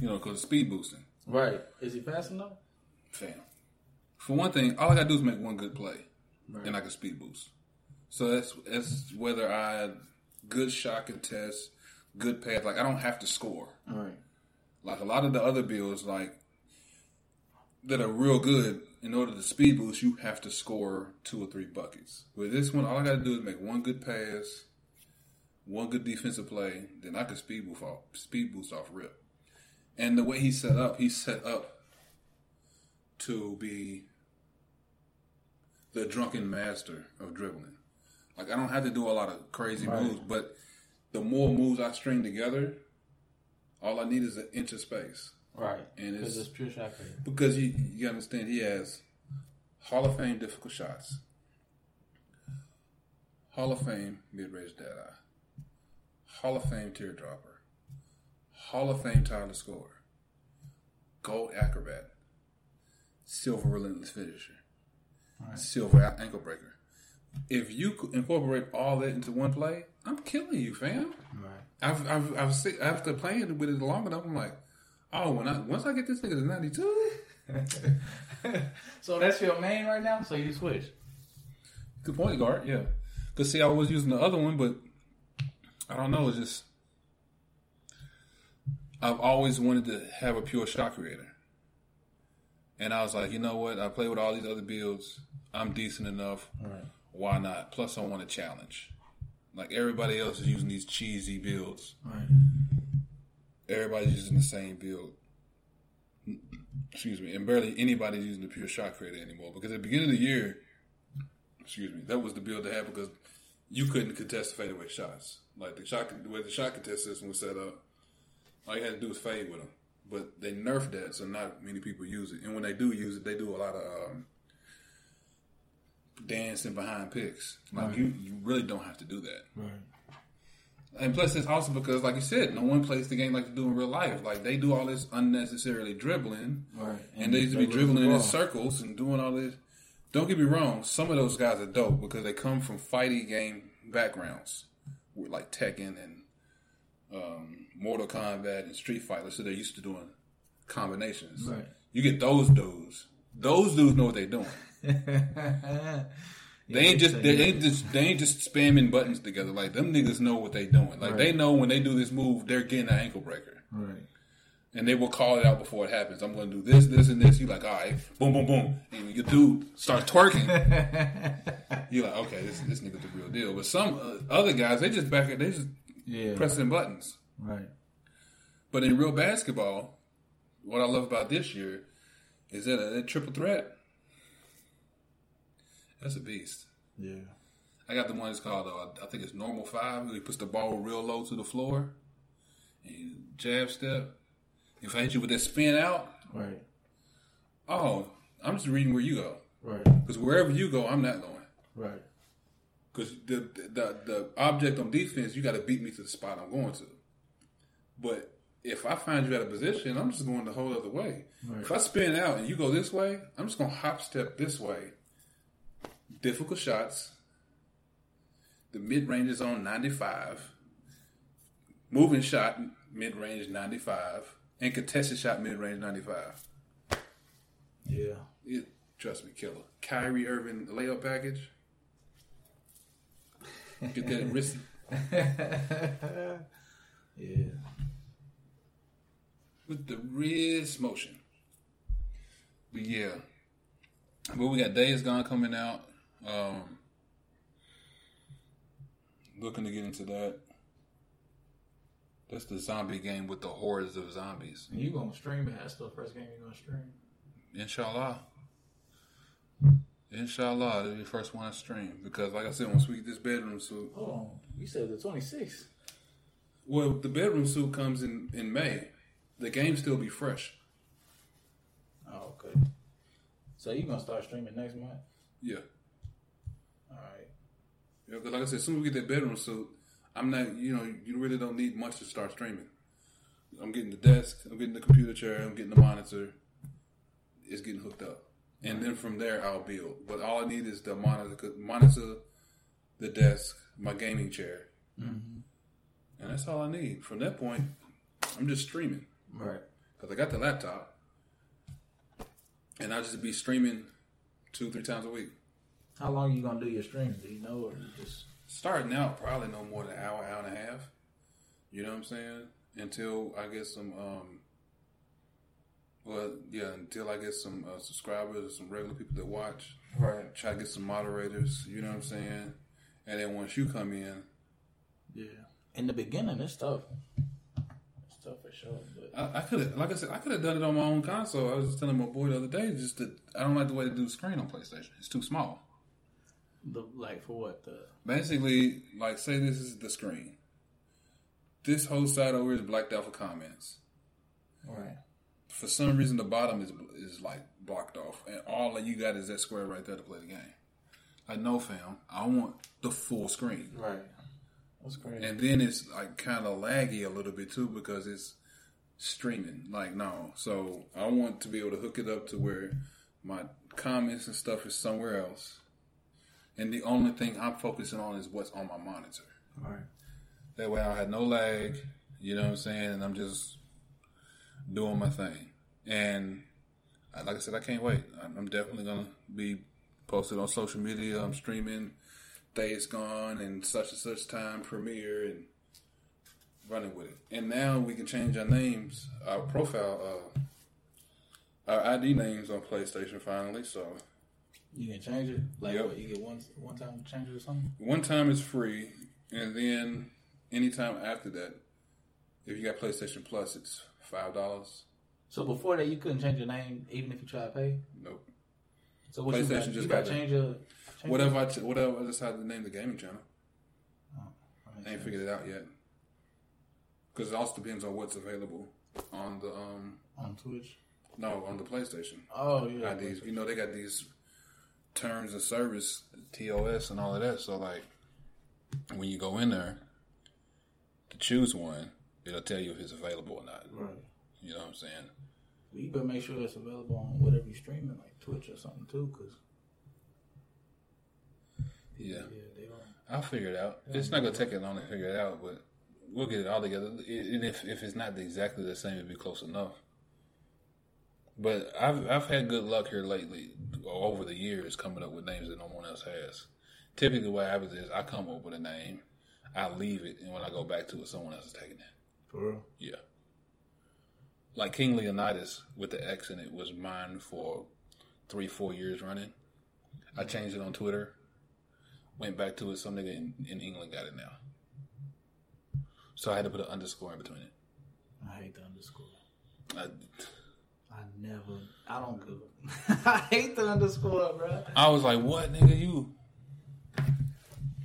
you know because speed boosting. Right. Is he fast enough? Fam. For one thing, all I gotta do is make one good play, and I can speed boost. So that's that's whether I good shot contest, good pass. Like I don't have to score. All right. Like a lot of the other builds, like that are real good. In order to speed boost, you have to score two or three buckets. With this one, all I gotta do is make one good pass, one good defensive play, then I can speed boost off speed boost off rip. And the way he set up, he set up to be the drunken master of dribbling. Like I don't have to do a lot of crazy moves, but the more moves I string together, all I need is an inch of space. Right. And it's it's pure shot because you you understand he has Hall of Fame difficult shots, Hall of Fame mid range dead eye, Hall of Fame teardropper, Hall of Fame tireless scorer, gold acrobat, silver relentless finisher, silver ankle breaker. If you could incorporate all that into one play, I'm killing you, fam. Right. I've I've, I've seen, after playing with it long enough, I'm like, oh, when I once I get this nigga to 92. So that's your main right now. So you switch. Good point guard, yeah. Cause see, I was using the other one, but I don't know. It's just I've always wanted to have a pure shot creator, and I was like, you know what? I play with all these other builds. I'm decent enough. Right. Why not? Plus, I want a challenge. Like everybody else is using these cheesy builds. Right. Everybody's using the same build. Excuse me, and barely anybody's using the pure shot creator anymore. Because at the beginning of the year, excuse me, that was the build they had because you couldn't contest fadeaway shots. Like the shot, the way the shot contest system was set up, all you had to do was fade with them. But they nerfed that, so not many people use it. And when they do use it, they do a lot of um, dancing behind picks. Like you, you really don't have to do that. Right. And plus, it's also because, like you said, no one plays the game like they do in real life. Like they do all this unnecessarily dribbling, Right. and, they used to be dribbling in circles and doing all this. Don't get me wrong; some of those guys are dope because they come from fighting game backgrounds, with like Tekken and um, Mortal Kombat and Street Fighter, so they're used to doing combinations. Right. You get those dudes; those dudes know what they're doing. They ain't just they ain't just they ain't just spamming buttons together. Like them niggas know what they doing. Like they know when they do this move, they're getting an ankle breaker, Right. and they will call it out before it happens. I'm going to do this, this, and this. You like, all right, boom, boom, boom, and your dude starts twerking. you're like, okay, this this nigga's the real deal. But some uh, other guys, they just back they just Yeah. pressing buttons. Right. But in real basketball, what I love about this year is that that triple threat. That's a beast. Yeah. I got the one that's called, uh, I think it's normal five. He puts the ball real low to the floor, and jab step. If I hit you with that spin out, Right. oh, I'm just reading where you go. Right. Because wherever you go, I'm not going. Right. Because the, the the object on defense, you got to beat me to the spot I'm going to. But if I find you at a position, I'm just going the whole other way. If I spin out and you go this way, I'm just going to hop step this way. Difficult shots. The mid range is on 95. Moving shot mid range 95, and contested shot mid range 95. Yeah. It, trust me, killer. Kyrie Irving layup package. Get that wrist. Yeah. with the wrist motion. But yeah. But we got Days Gone coming out. Um looking to get into that. That's the zombie game with the hordes of zombies. You gonna stream it? That's the first game you gonna stream. Inshallah. Inshallah, it'll be the first one I stream. Because like I said, once we get this bedroom suit, Hold on. You said the 26th. Well, the bedroom suit comes in in May. The game still be fresh. Oh, okay. So you gonna start streaming next month? Yeah. All right. Yeah, 'cause like I said, as soon as we get that bedroom suit, I'm not. You know, you really don't need much to start streaming. I'm getting the desk. I'm getting the computer chair. I'm getting the monitor. It's getting hooked up, and then from there I'll build. But all I need is the monitor, monitor, the desk, my gaming chair, mm-hmm. and that's all I need. From that point, I'm just streaming Right. because I got the laptop, and I'll just be streaming two, three times a week. How long are you gonna do your stream? Do you know, or you just? Starting out, probably no more than an hour, hour and a half. You know what I'm saying? Until I get some, um, well, yeah, until I get some uh, subscribers, some regular people that watch. Right. Try to get some moderators. You know what I'm saying? And then once you come in, Yeah. In the beginning, it's tough. It's tough for sure. But I, I could have, like I said, I could have done it on my own console. I was just telling my boy the other day, just that I don't like the way they do the screen on PlayStation. It's too small. The like for what the Basically, like say this is the screen. This whole side over is blacked out for comments. right. for some reason the bottom is is like blocked off, and all that you got is that square right there to play the game. Like no fam, I want the full screen, Right. That's crazy. and then it's like kind of laggy a little bit too because it's streaming. Like no, so I want to be able to hook it up to where my comments and stuff is somewhere else, and the only thing I'm focusing on is what's on my monitor. right. That way I had no lag, you know what I'm saying, and I'm just doing my thing. And I- like I said, I can't wait. I'm I'm definitely gonna be posted on social media. I'm streaming Days Gone and such and such time premiere and running with it. And now we can change our names, our profile, uh, our ID names on PlayStation finally. So You can change it. Like Yep. what? You get one one time to change it or something. one time is free, and then anytime after that, if you got PlayStation Plus, it's five dollars. So before that, you couldn't change your name even if you try to pay. Nope. So what you PlayStation got? just you got got to change your change Whatever I ch- whatever I decided to name the gaming channel, Your, I ain't figured it out yet. Because it also depends on what's available on the um on Twitch. no on the PlayStation Oh yeah. IDs. You know they got these terms of service, TOS, and all of that. So like when you go in there to choose one, it'll tell you if it's available or not. Right. You know what I'm saying? Well, You better make sure it's available on whatever you're streaming, like Twitch or something too, because Yeah. yeah, they are. I'll figure it out. It's not gonna take it long to figure it out, but we'll get it all together. And if if it's not exactly the same, it'll be close enough. But I've I've had good luck here lately, over the years, coming up with names that no one else has. Typically, what happens is I come up with a name, I leave it, and when I go back to it, someone else is taking it. For real. Yeah. Like King Leonidas with the X in it was mine for three, four years running. I mm-hmm. changed it on Twitter. Went back to it. Some nigga in, in England got it now. So I had to put an underscore in between it. I hate the underscore. I, I never. I don't give. I hate the underscore, bro. I was like, what, nigga? You.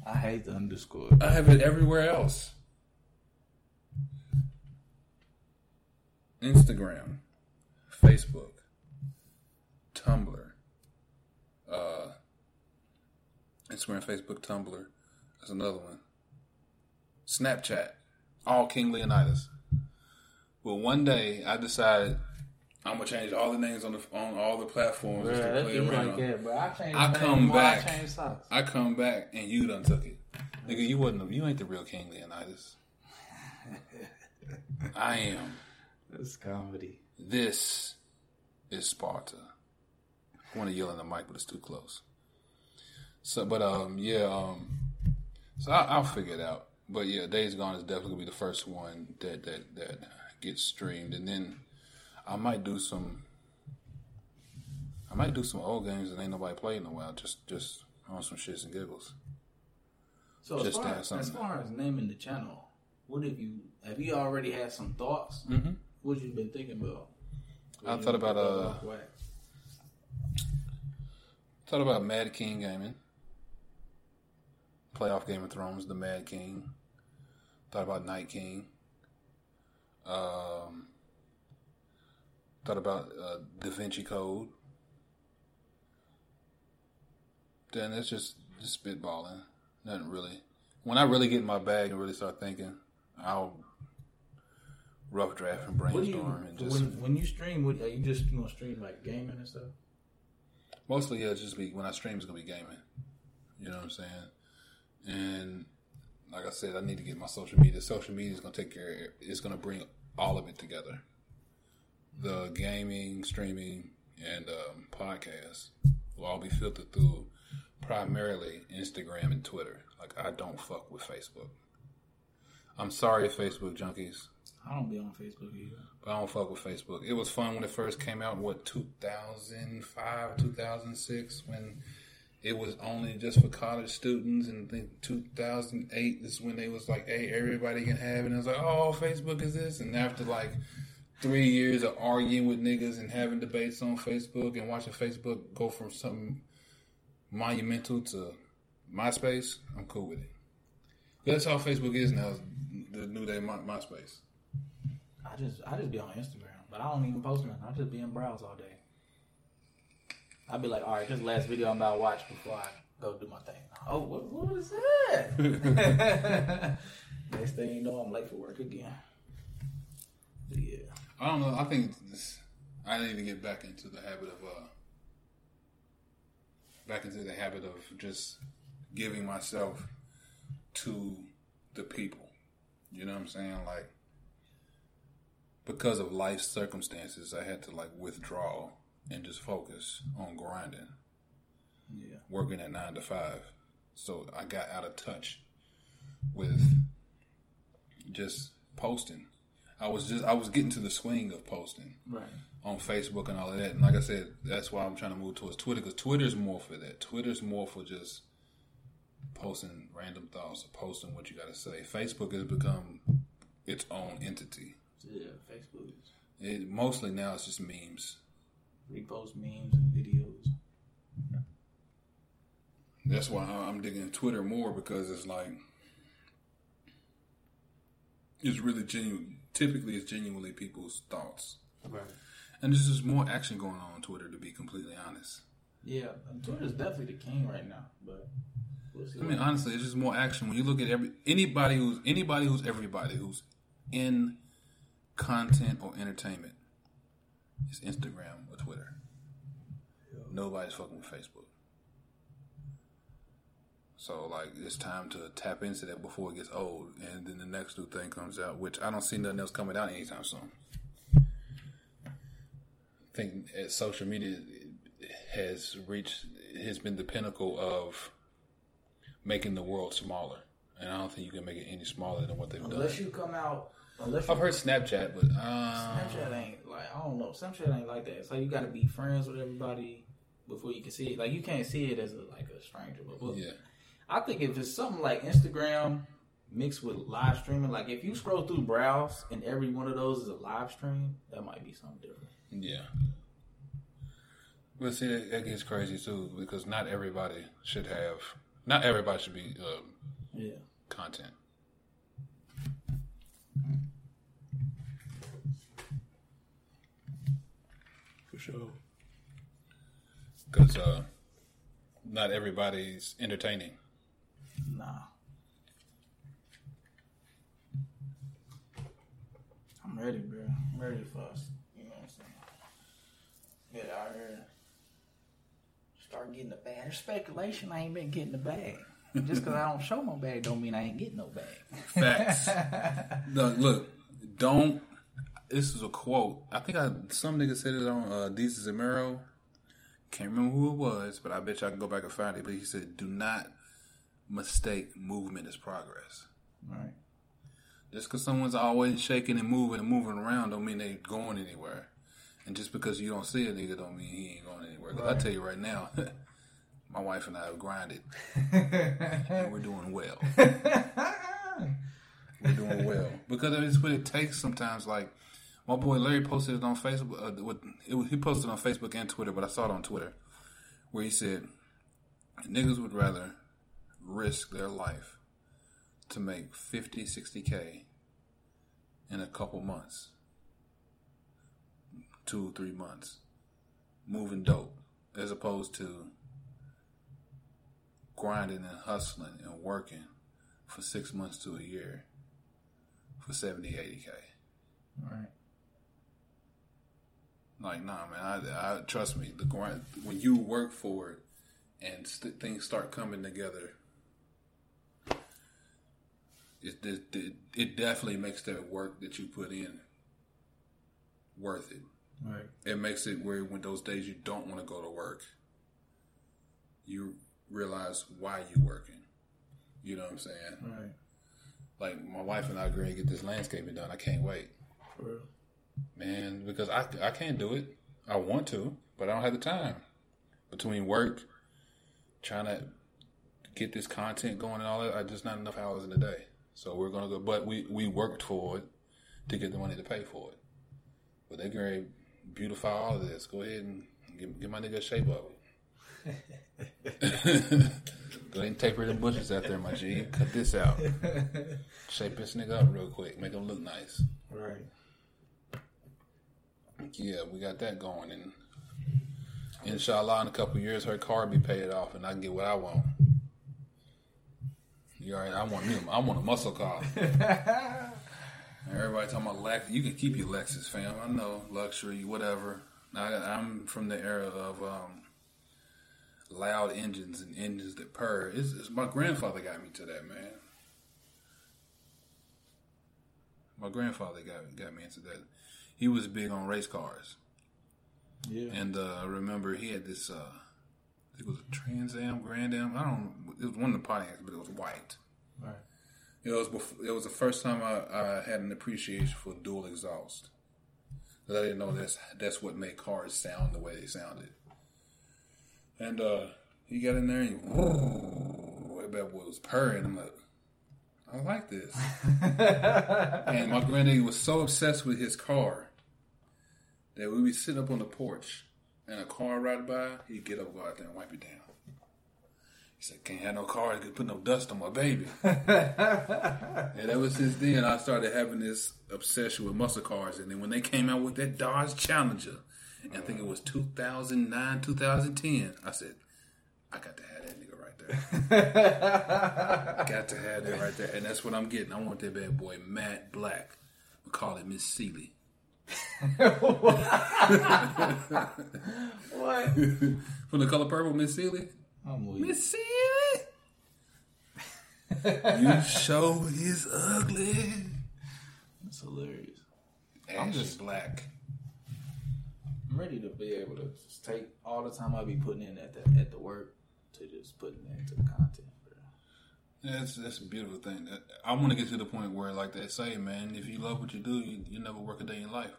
I hate the underscore. I have it everywhere else. Instagram, Facebook, Tumblr, uh, Instagram, Facebook, Tumblr. That's another one. Snapchat, all King Leonidas. Well, one day I decided I'm gonna change all the names on the on all the platforms. just play that's around like that, bro. I changed. I come back. I socks. I come back and you done took it. Nigga, you wasn't you ain't the real King Leonidas. I am. That's comedy. This is Sparta. I want to yell in the mic, but it's too close. So, but um, yeah, um, so I, I'll figure it out. But yeah, Days Gone is definitely gonna be the first one that that that gets streamed, and then I might do some. I might do some old games that ain't nobody played in a while, just just on some shits and giggles. So as far, as, as far as naming the channel, what have you have you already had some thoughts? Mm-hmm. What you been thinking about? I thought about, uh? Thought about Mad King Gaming. Playoff Game of Thrones, the Mad King. Thought about Night King. Um, thought about uh, Da Vinci Code. Then it's just just spitballing. Nothing really. When I really get in my bag and really start thinking, I'll rough draft and do you brainstorm and just when when you stream? What are you just gonna stream like gaming and stuff? mostly yeah, it's just be when I stream it's gonna be gaming. You know what I'm saying? And like I said, I need to get my social media. Social media is gonna take care. Of it. It's gonna bring all of it together. The gaming, streaming, and um, podcasts will all be filtered through primarily Instagram and Twitter. Like I don't fuck with Facebook. I'm sorry, Facebook junkies. I don't be on Facebook either. But I don't fuck with Facebook. It was fun when it first came out. What 2005, 2006, when it was only just for college students, and I think 2008 is when they was like, "Hey, everybody can have," it. and I was like, "Oh, Facebook is this." And after like three years of arguing with niggas and having debates on Facebook and watching Facebook go from something monumental to MySpace, I'm cool with it. That's how Facebook is now. The new day My, MySpace. I just I just be on Instagram, but I don't even post nothing. I just be in browse all day. I'd be like, all right, this last video I'm about to watch before I go do my thing. Oh, what, what was that? Next thing you know, I'm late for work again. But yeah, I don't know. I think this, I need to get back into the habit of uh, back into the habit of just giving myself to the people. You know what I'm saying? Like because of life circumstances, I had to like withdraw and just focus on grinding, yeah. working at nine to five. So I got out of touch with just posting. I was just I was getting to the swing of posting Right. on Facebook and all of that. And like I said, that's why I'm trying to move towards Twitter because Twitter's more for that. Twitter's more for just posting random thoughts or posting what you got to say. Facebook has become its own entity. Yeah, Facebook. Is. It, mostly now it's just memes. Repost memes and videos. That's why I'm digging Twitter more because it's like it's really genuine. Typically, it's genuinely people's thoughts, Right. and there's just more action going on on Twitter. To be completely honest, Yeah, and Twitter's definitely the king right now, but we'll see. I mean, honestly, it's just more action when you look at every anybody who's anybody who's everybody who's in content or entertainment. It's Instagram or Twitter. Nobody's fucking with Facebook. So like it's time to tap into that before it gets old, and then the next new thing comes out, which I don't see nothing else coming out anytime soon. I think social media has reached has been the pinnacle of making the world smaller, and I don't think you can make it any smaller than what they've unless done. Unless you come out, unless I've heard Snapchat, but uh, Snapchat ain't like I don't know. Snapchat ain't like that. It's like you got to be friends with everybody before you can see it. Like you can't see it as a, like a stranger. But, but yeah, I think if it's something like Instagram mixed with live streaming, like if you scroll through browse and every one of those is a live stream, that might be something different. yeah. But see, that, that gets crazy too because not everybody should have, not everybody should be um, Yeah. content. For sure. Because uh, not everybody's entertaining. Nah. I'm ready, bro. I'm ready for us. You know what I'm saying? Get out here. Start getting the bag. There's speculation I ain't been getting the bag. Just because I don't show my bag don't mean I ain't getting no bag. Facts. look, look, don't. This is a quote. I think I some nigga said it on uh, Desus and Mero. Can't remember who it was, but I bet you I can go back and find it. But he said, "Do not mistake movement is progress. Right. Just because someone's always shaking and moving and moving around, don't mean they're going anywhere. And just because you don't see a nigga, don't mean he ain't going anywhere. 'Cause I tell you right now, my wife and I have grinded, and we're doing well. we're doing well because it's what it takes sometimes. Like my boy Larry posted it on Facebook. Uh, with, it was, he posted it on Facebook and Twitter, but I saw it on Twitter where he said niggas would rather risk their life to make 50, 60 k in a couple months, two three months, moving dope, as opposed to grinding and hustling and working for six months to a year for 70, 80K. Right. Like, nah, man, I, I trust me. The grind, when you work for it and st- things start coming together, it, it, it, it definitely makes that work that you put in worth it. Right. It makes it where when those days you don't want to go to work, you realize why you're working. You know what I'm saying? Right. Like my wife and I agree to get this landscaping done. I can't wait, For real. man, because I I can't do it. I want to, but I don't have the time between work, trying to get this content going and all that. I just not enough hours in the day. So we're gonna go, but we we worked for it to get the money to pay for it. But they're going to beautify all of this. Go ahead and get, get my nigga a shape of it. Go ahead and taper the bushes out there, my G. Cut this out. Shape this nigga up real quick. Make him look nice. Right. Yeah, we got that going, and inshallah, in a couple years, her car be paid off, and I can get what I want. You all right? I want me. I want a muscle car. Everybody talking about Lexus. You can keep your Lexus, fam. I know luxury, whatever. I, I'm from the era of um, loud engines and engines that purr. It's, it's, my grandfather got me to that, man. My grandfather got got me into that. He was big on race cars. Yeah. And uh, I remember he had this, uh, it was a Trans Am, Grand Am. I don't. It was one of the Pontiacs, but it was white. Right. It was before, it was the first time I, I had an appreciation for dual exhaust. 'Cause I didn't know that's that's what made cars sound the way they sounded. And uh, he got in there and boy was purring. I'm like, I like this. and my granddaddy was so obsessed with his car that we would sit up on the porch and a car ride by, he'd get up, go out there and wipe it down. He said, Can't have no car, could put no dust on my baby. and ever since then, I started having this obsession with muscle cars. And then when they came out with that Dodge Challenger, I think it was 2009, 2010, I said, I got to have that nigga right there. got to have that right there. And that's what I'm getting. I want that bad boy matte black. We call it Miss Celie. What? From the color purple, Miss Celie? Miss Celie! you show is ugly. That's hilarious. I'm just black. I'm ready to be able to just take all the time I be putting in at the at the work to just putting into the content. That's that's a beautiful thing. I want to get to the point where, like they say, man, if you love what you do, you, you never work a day in life.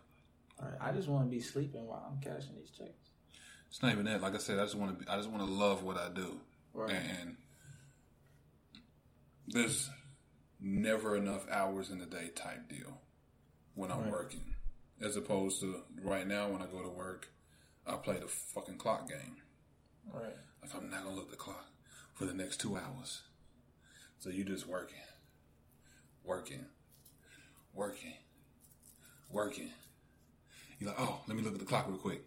All right. I just want to be sleeping while I'm cashing these checks. It's not even that. Like I said, I just want to. Be, I just want to love what I do, Right. and there's never enough hours in the day type deal when I'm Right. working, as opposed to right now when I go to work, I play the fucking clock game. Right. Like I'm not gonna look at the clock for the next two hours. So you just working, working, working, working. You're like, oh, let me look at the clock real quick.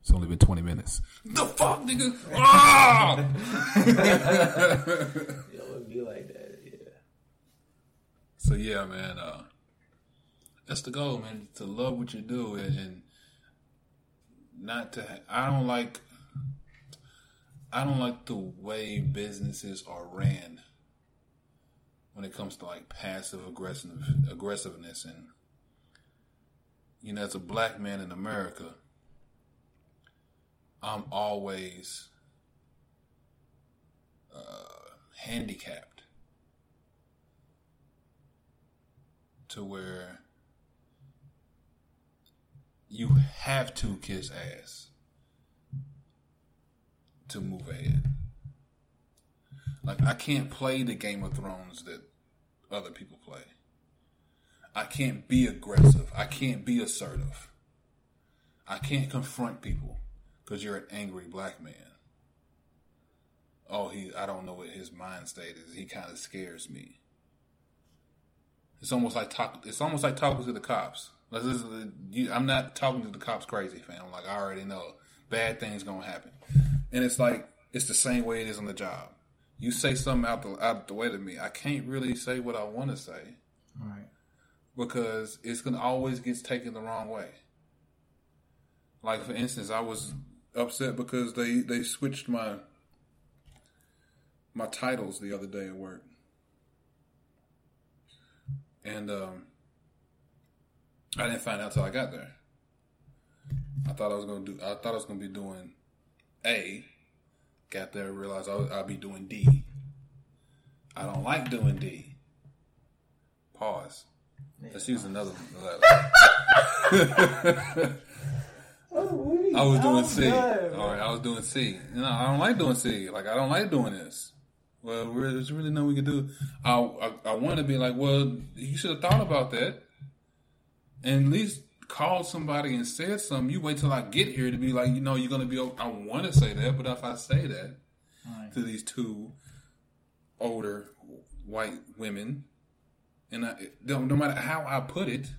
It's only been 20 minutes. The fuck, nigga? Yo, it be like that. Yeah. so yeah, man. Uh, that's the goal, man. To love what you do and, and not to. I don't like. I don't like the way businesses are ran when it comes to like passive aggressive aggressiveness and you know as a black man in America I'm always uh, handicapped to where you have to kiss ass to move ahead. Like I can't play the Game of Thrones that other people play. I can't be aggressive. I can't be assertive. I can't confront people because you're an angry black man. Oh, he I don't know what his mind state is. He kind of scares me. It's almost like talk. It's almost like talking to the cops. I'm not talking to the cops crazy, fam. Like I already know bad things gonna happen, and it's like it's the same way it is on the job. You say something out the out the way to me, I can't really say what I want to say Right. because it's gonna always get taken the wrong way. Like for instance, I was upset because they they switched my my titles the other day at work, and um, I didn't find out till I got there. I thought I was gonna do. I thought I was gonna be doing A. Got there, realized oh, I'll, I'd be doing D. I don't like doing D. Pause. Let's use another letter. I was doing C. Oh, All right, I was doing C. You know, I don't like doing C. Like, I don't like doing this. Well, there's really nothing we can do. I, I, I want to be like, well, you should have thought about that, and at least called somebody and said something. You wait till I get here to be like, you know, you're gonna be. I want to say that, but if I say that Right. to these two older white women, and I, no, no matter how I put it,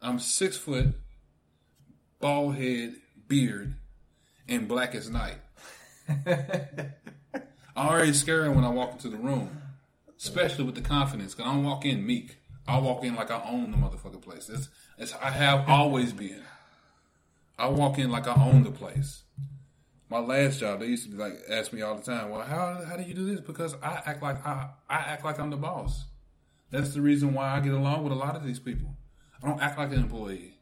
I'm six foot, bald head, beard, and black as night. I'm already scared when I walk into the room, especially with the confidence. Cause I don't walk in meek. I walk in like I own the motherfucking place. It's, it's I have always been. I walk in like I own the place. My last job, they used to like ask me all the time, "Well, how how do you do this?" Because I act like I I act like I'm the boss. That's the reason why I get along with a lot of these people. I don't act like an employee.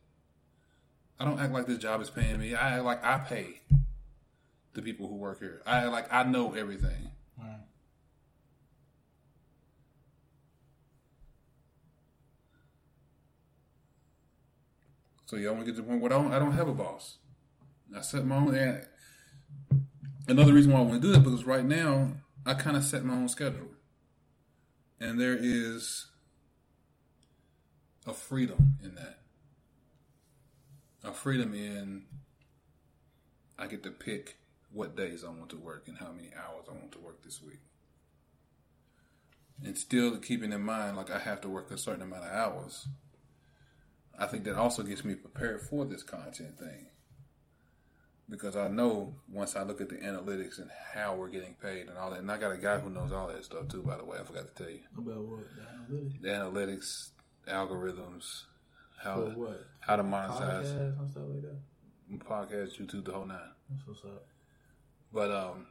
I don't act like this job is paying me. I act like I pay the people who work here. I act like I know everything. So y'all want to get to the point where I don't, I don't have a boss. I set my own. And another reason why I want to do that because right now I kind of set my own schedule, and there is a freedom in that. A freedom in I get to pick what days I want to work and how many hours I want to work this week. And still keeping in mind, like I have to work a certain amount of hours. I think that also gets me prepared for this content thing. Because I know once I look at the analytics and how we're getting paid and all that, and I got a guy who knows all that stuff too, by the way, I forgot to tell you. About what? The analytics? The analytics, algorithms, how For what? how to monetize Podcasts and stuff like that. podcasts, YouTube, the whole nine. That's what's up. But um,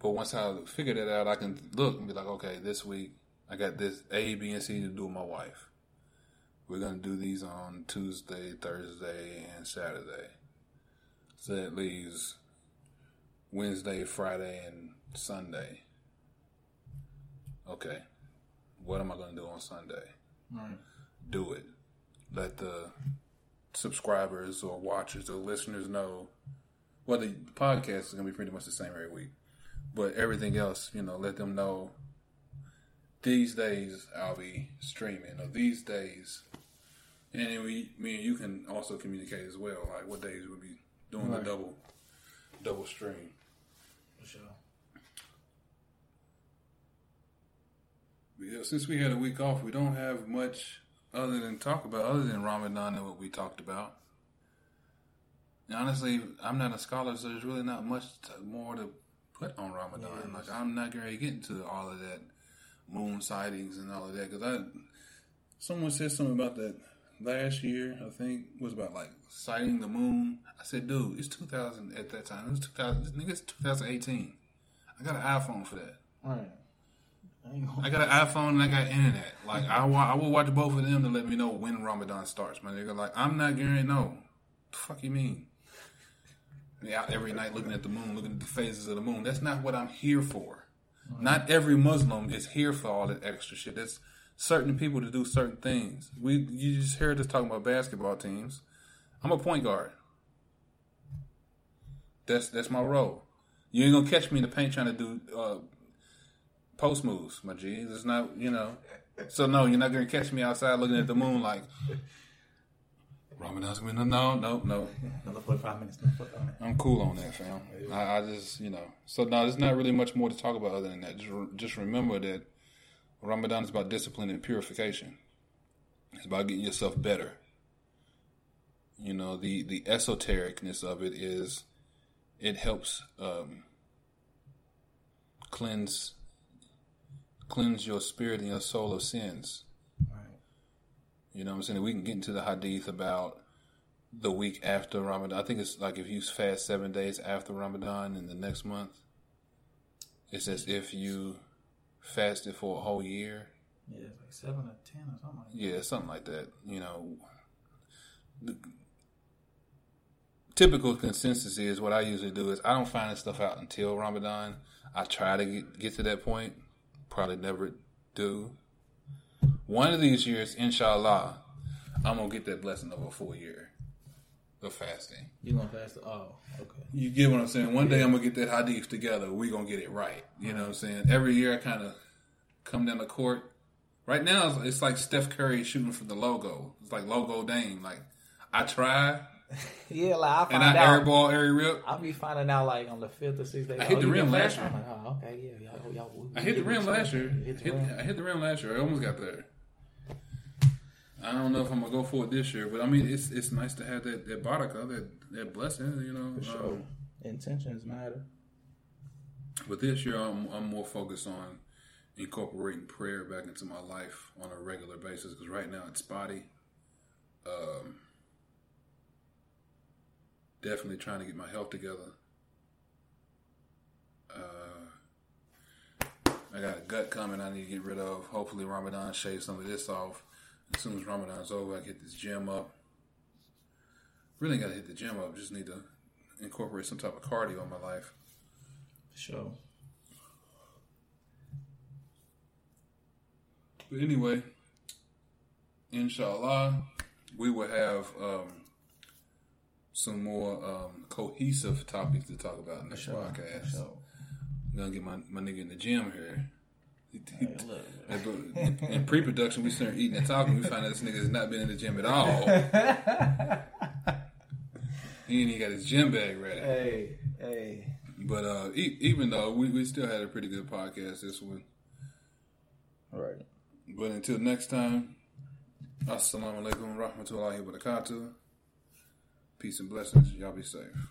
but once I figure that out, I can look and be like, okay, this week I got this A, B, and C to do with my wife. We're gonna do these on Tuesday, Thursday, and Saturday. So that leaves Wednesday, Friday, and Sunday. Okay, what am I gonna do on Sunday? Right. do it. Let the subscribers or watchers or listeners know. Well, the podcast is going to be pretty much the same every week, but everything else, you know, let them know. These days I'll be streaming, or these days, and then we, me and you can also communicate as well, like what days we'll be doing Right. the double, double stream. For sure. Yeah, since we had a week off, we don't have much other than talk about, other than Ramadan and what we talked about. And honestly, I'm not a scholar, so there's really not much to, more to put on Ramadan. Like I'm not going to get into all of that moon sightings and all of that because I, someone said something about that last year. I think was about like sighting the moon. I said, dude, it's 2000 at that time. It was 2000. This nigga's 2018. I got an iPhone for that. Right. I I got an iPhone and I got internet. Like I, wa- I will watch both of them to let me know when Ramadan starts. My nigga, like I'm not getting no. The fuck you mean? Out every night looking at the moon, looking at the phases of the moon. That's not what I'm here for. Not every Muslim is here for all that extra shit. That's certain people to do certain things. We you just heard us talking about basketball teams. I'm a point guard. That's that's my role. You ain't gonna catch me in the paint trying to do uh, post moves, my G. It's not, you know. So no, you're not gonna catch me outside looking at the moon like Ramadan's gonna no, no, no. Another 45 minutes. Another 45 minutes. I'm cool on that, fam. I, I just, you know. So no, there's not really much more to talk about other than that. Just, just remember that Ramadan is about discipline and purification. It's about getting yourself better. You know, the the esotericness of it is it helps um, cleanse cleanse your spirit and your soul of sins. You know what I'm saying? We can get into the hadith about the week after Ramadan. I think it's like if you fast seven days after Ramadan in the next month, it's as if you fasted for a whole year. Yeah, it's like seven or ten or something like that. Yeah, something like that. You know, the typical consensus is what I usually do is I don't find this stuff out until Ramadan. I try to get, get to that point, probably never do. One of these years, inshallah, I'm gonna get that blessing of a full year of fasting. You gonna fast? Oh, okay. You get what I'm saying? One day I'm gonna get that hadith together. We gonna get it right. You know what I'm saying? Every year I kind of come down the court. Right now it's, like Steph Curry shooting for the logo. It's like logo Dame. Like I try Yeah, like I and find I out. air ball, air rip. I'll be finding out like on the fifth or sixth day. I hit oh, the rim last year. I'm like, oh, okay, yeah, y'all, y'all, I hit the rim last year. Hit the rim. I hit the rim last year. I almost got there. I don't know if I'm gonna go for it this year, but I mean, it's it's nice to have that that baraka, that that blessing, you know. For sure. Um, Intentions matter. But this year, I'm, I'm more focused on incorporating prayer back into my life on a regular basis because right now it's spotty. Um, definitely trying to get my health together. Uh, I got a gut coming I need to get rid of. Hopefully, Ramadan shaves some of this off. As soon as Ramadan's over, I hit this gym up. Really got to hit the gym up. Just need to incorporate some type of cardio in my life. For sure. But anyway, inshallah, we will have um, some more um, cohesive topics to talk about in this podcast. For sure. I'm gonna get my, my nigga in the gym here. In, pre-production, we started eating and talking. We found out this nigga has not been in the gym at all. he ain't even got his gym bag ready. Hey, hey. But uh, e- even though we, we still had a pretty good podcast this one. Right. But until next time, assalamu alaikum rahmatullahi wa barakatuh. Peace and blessings. Y'all be safe.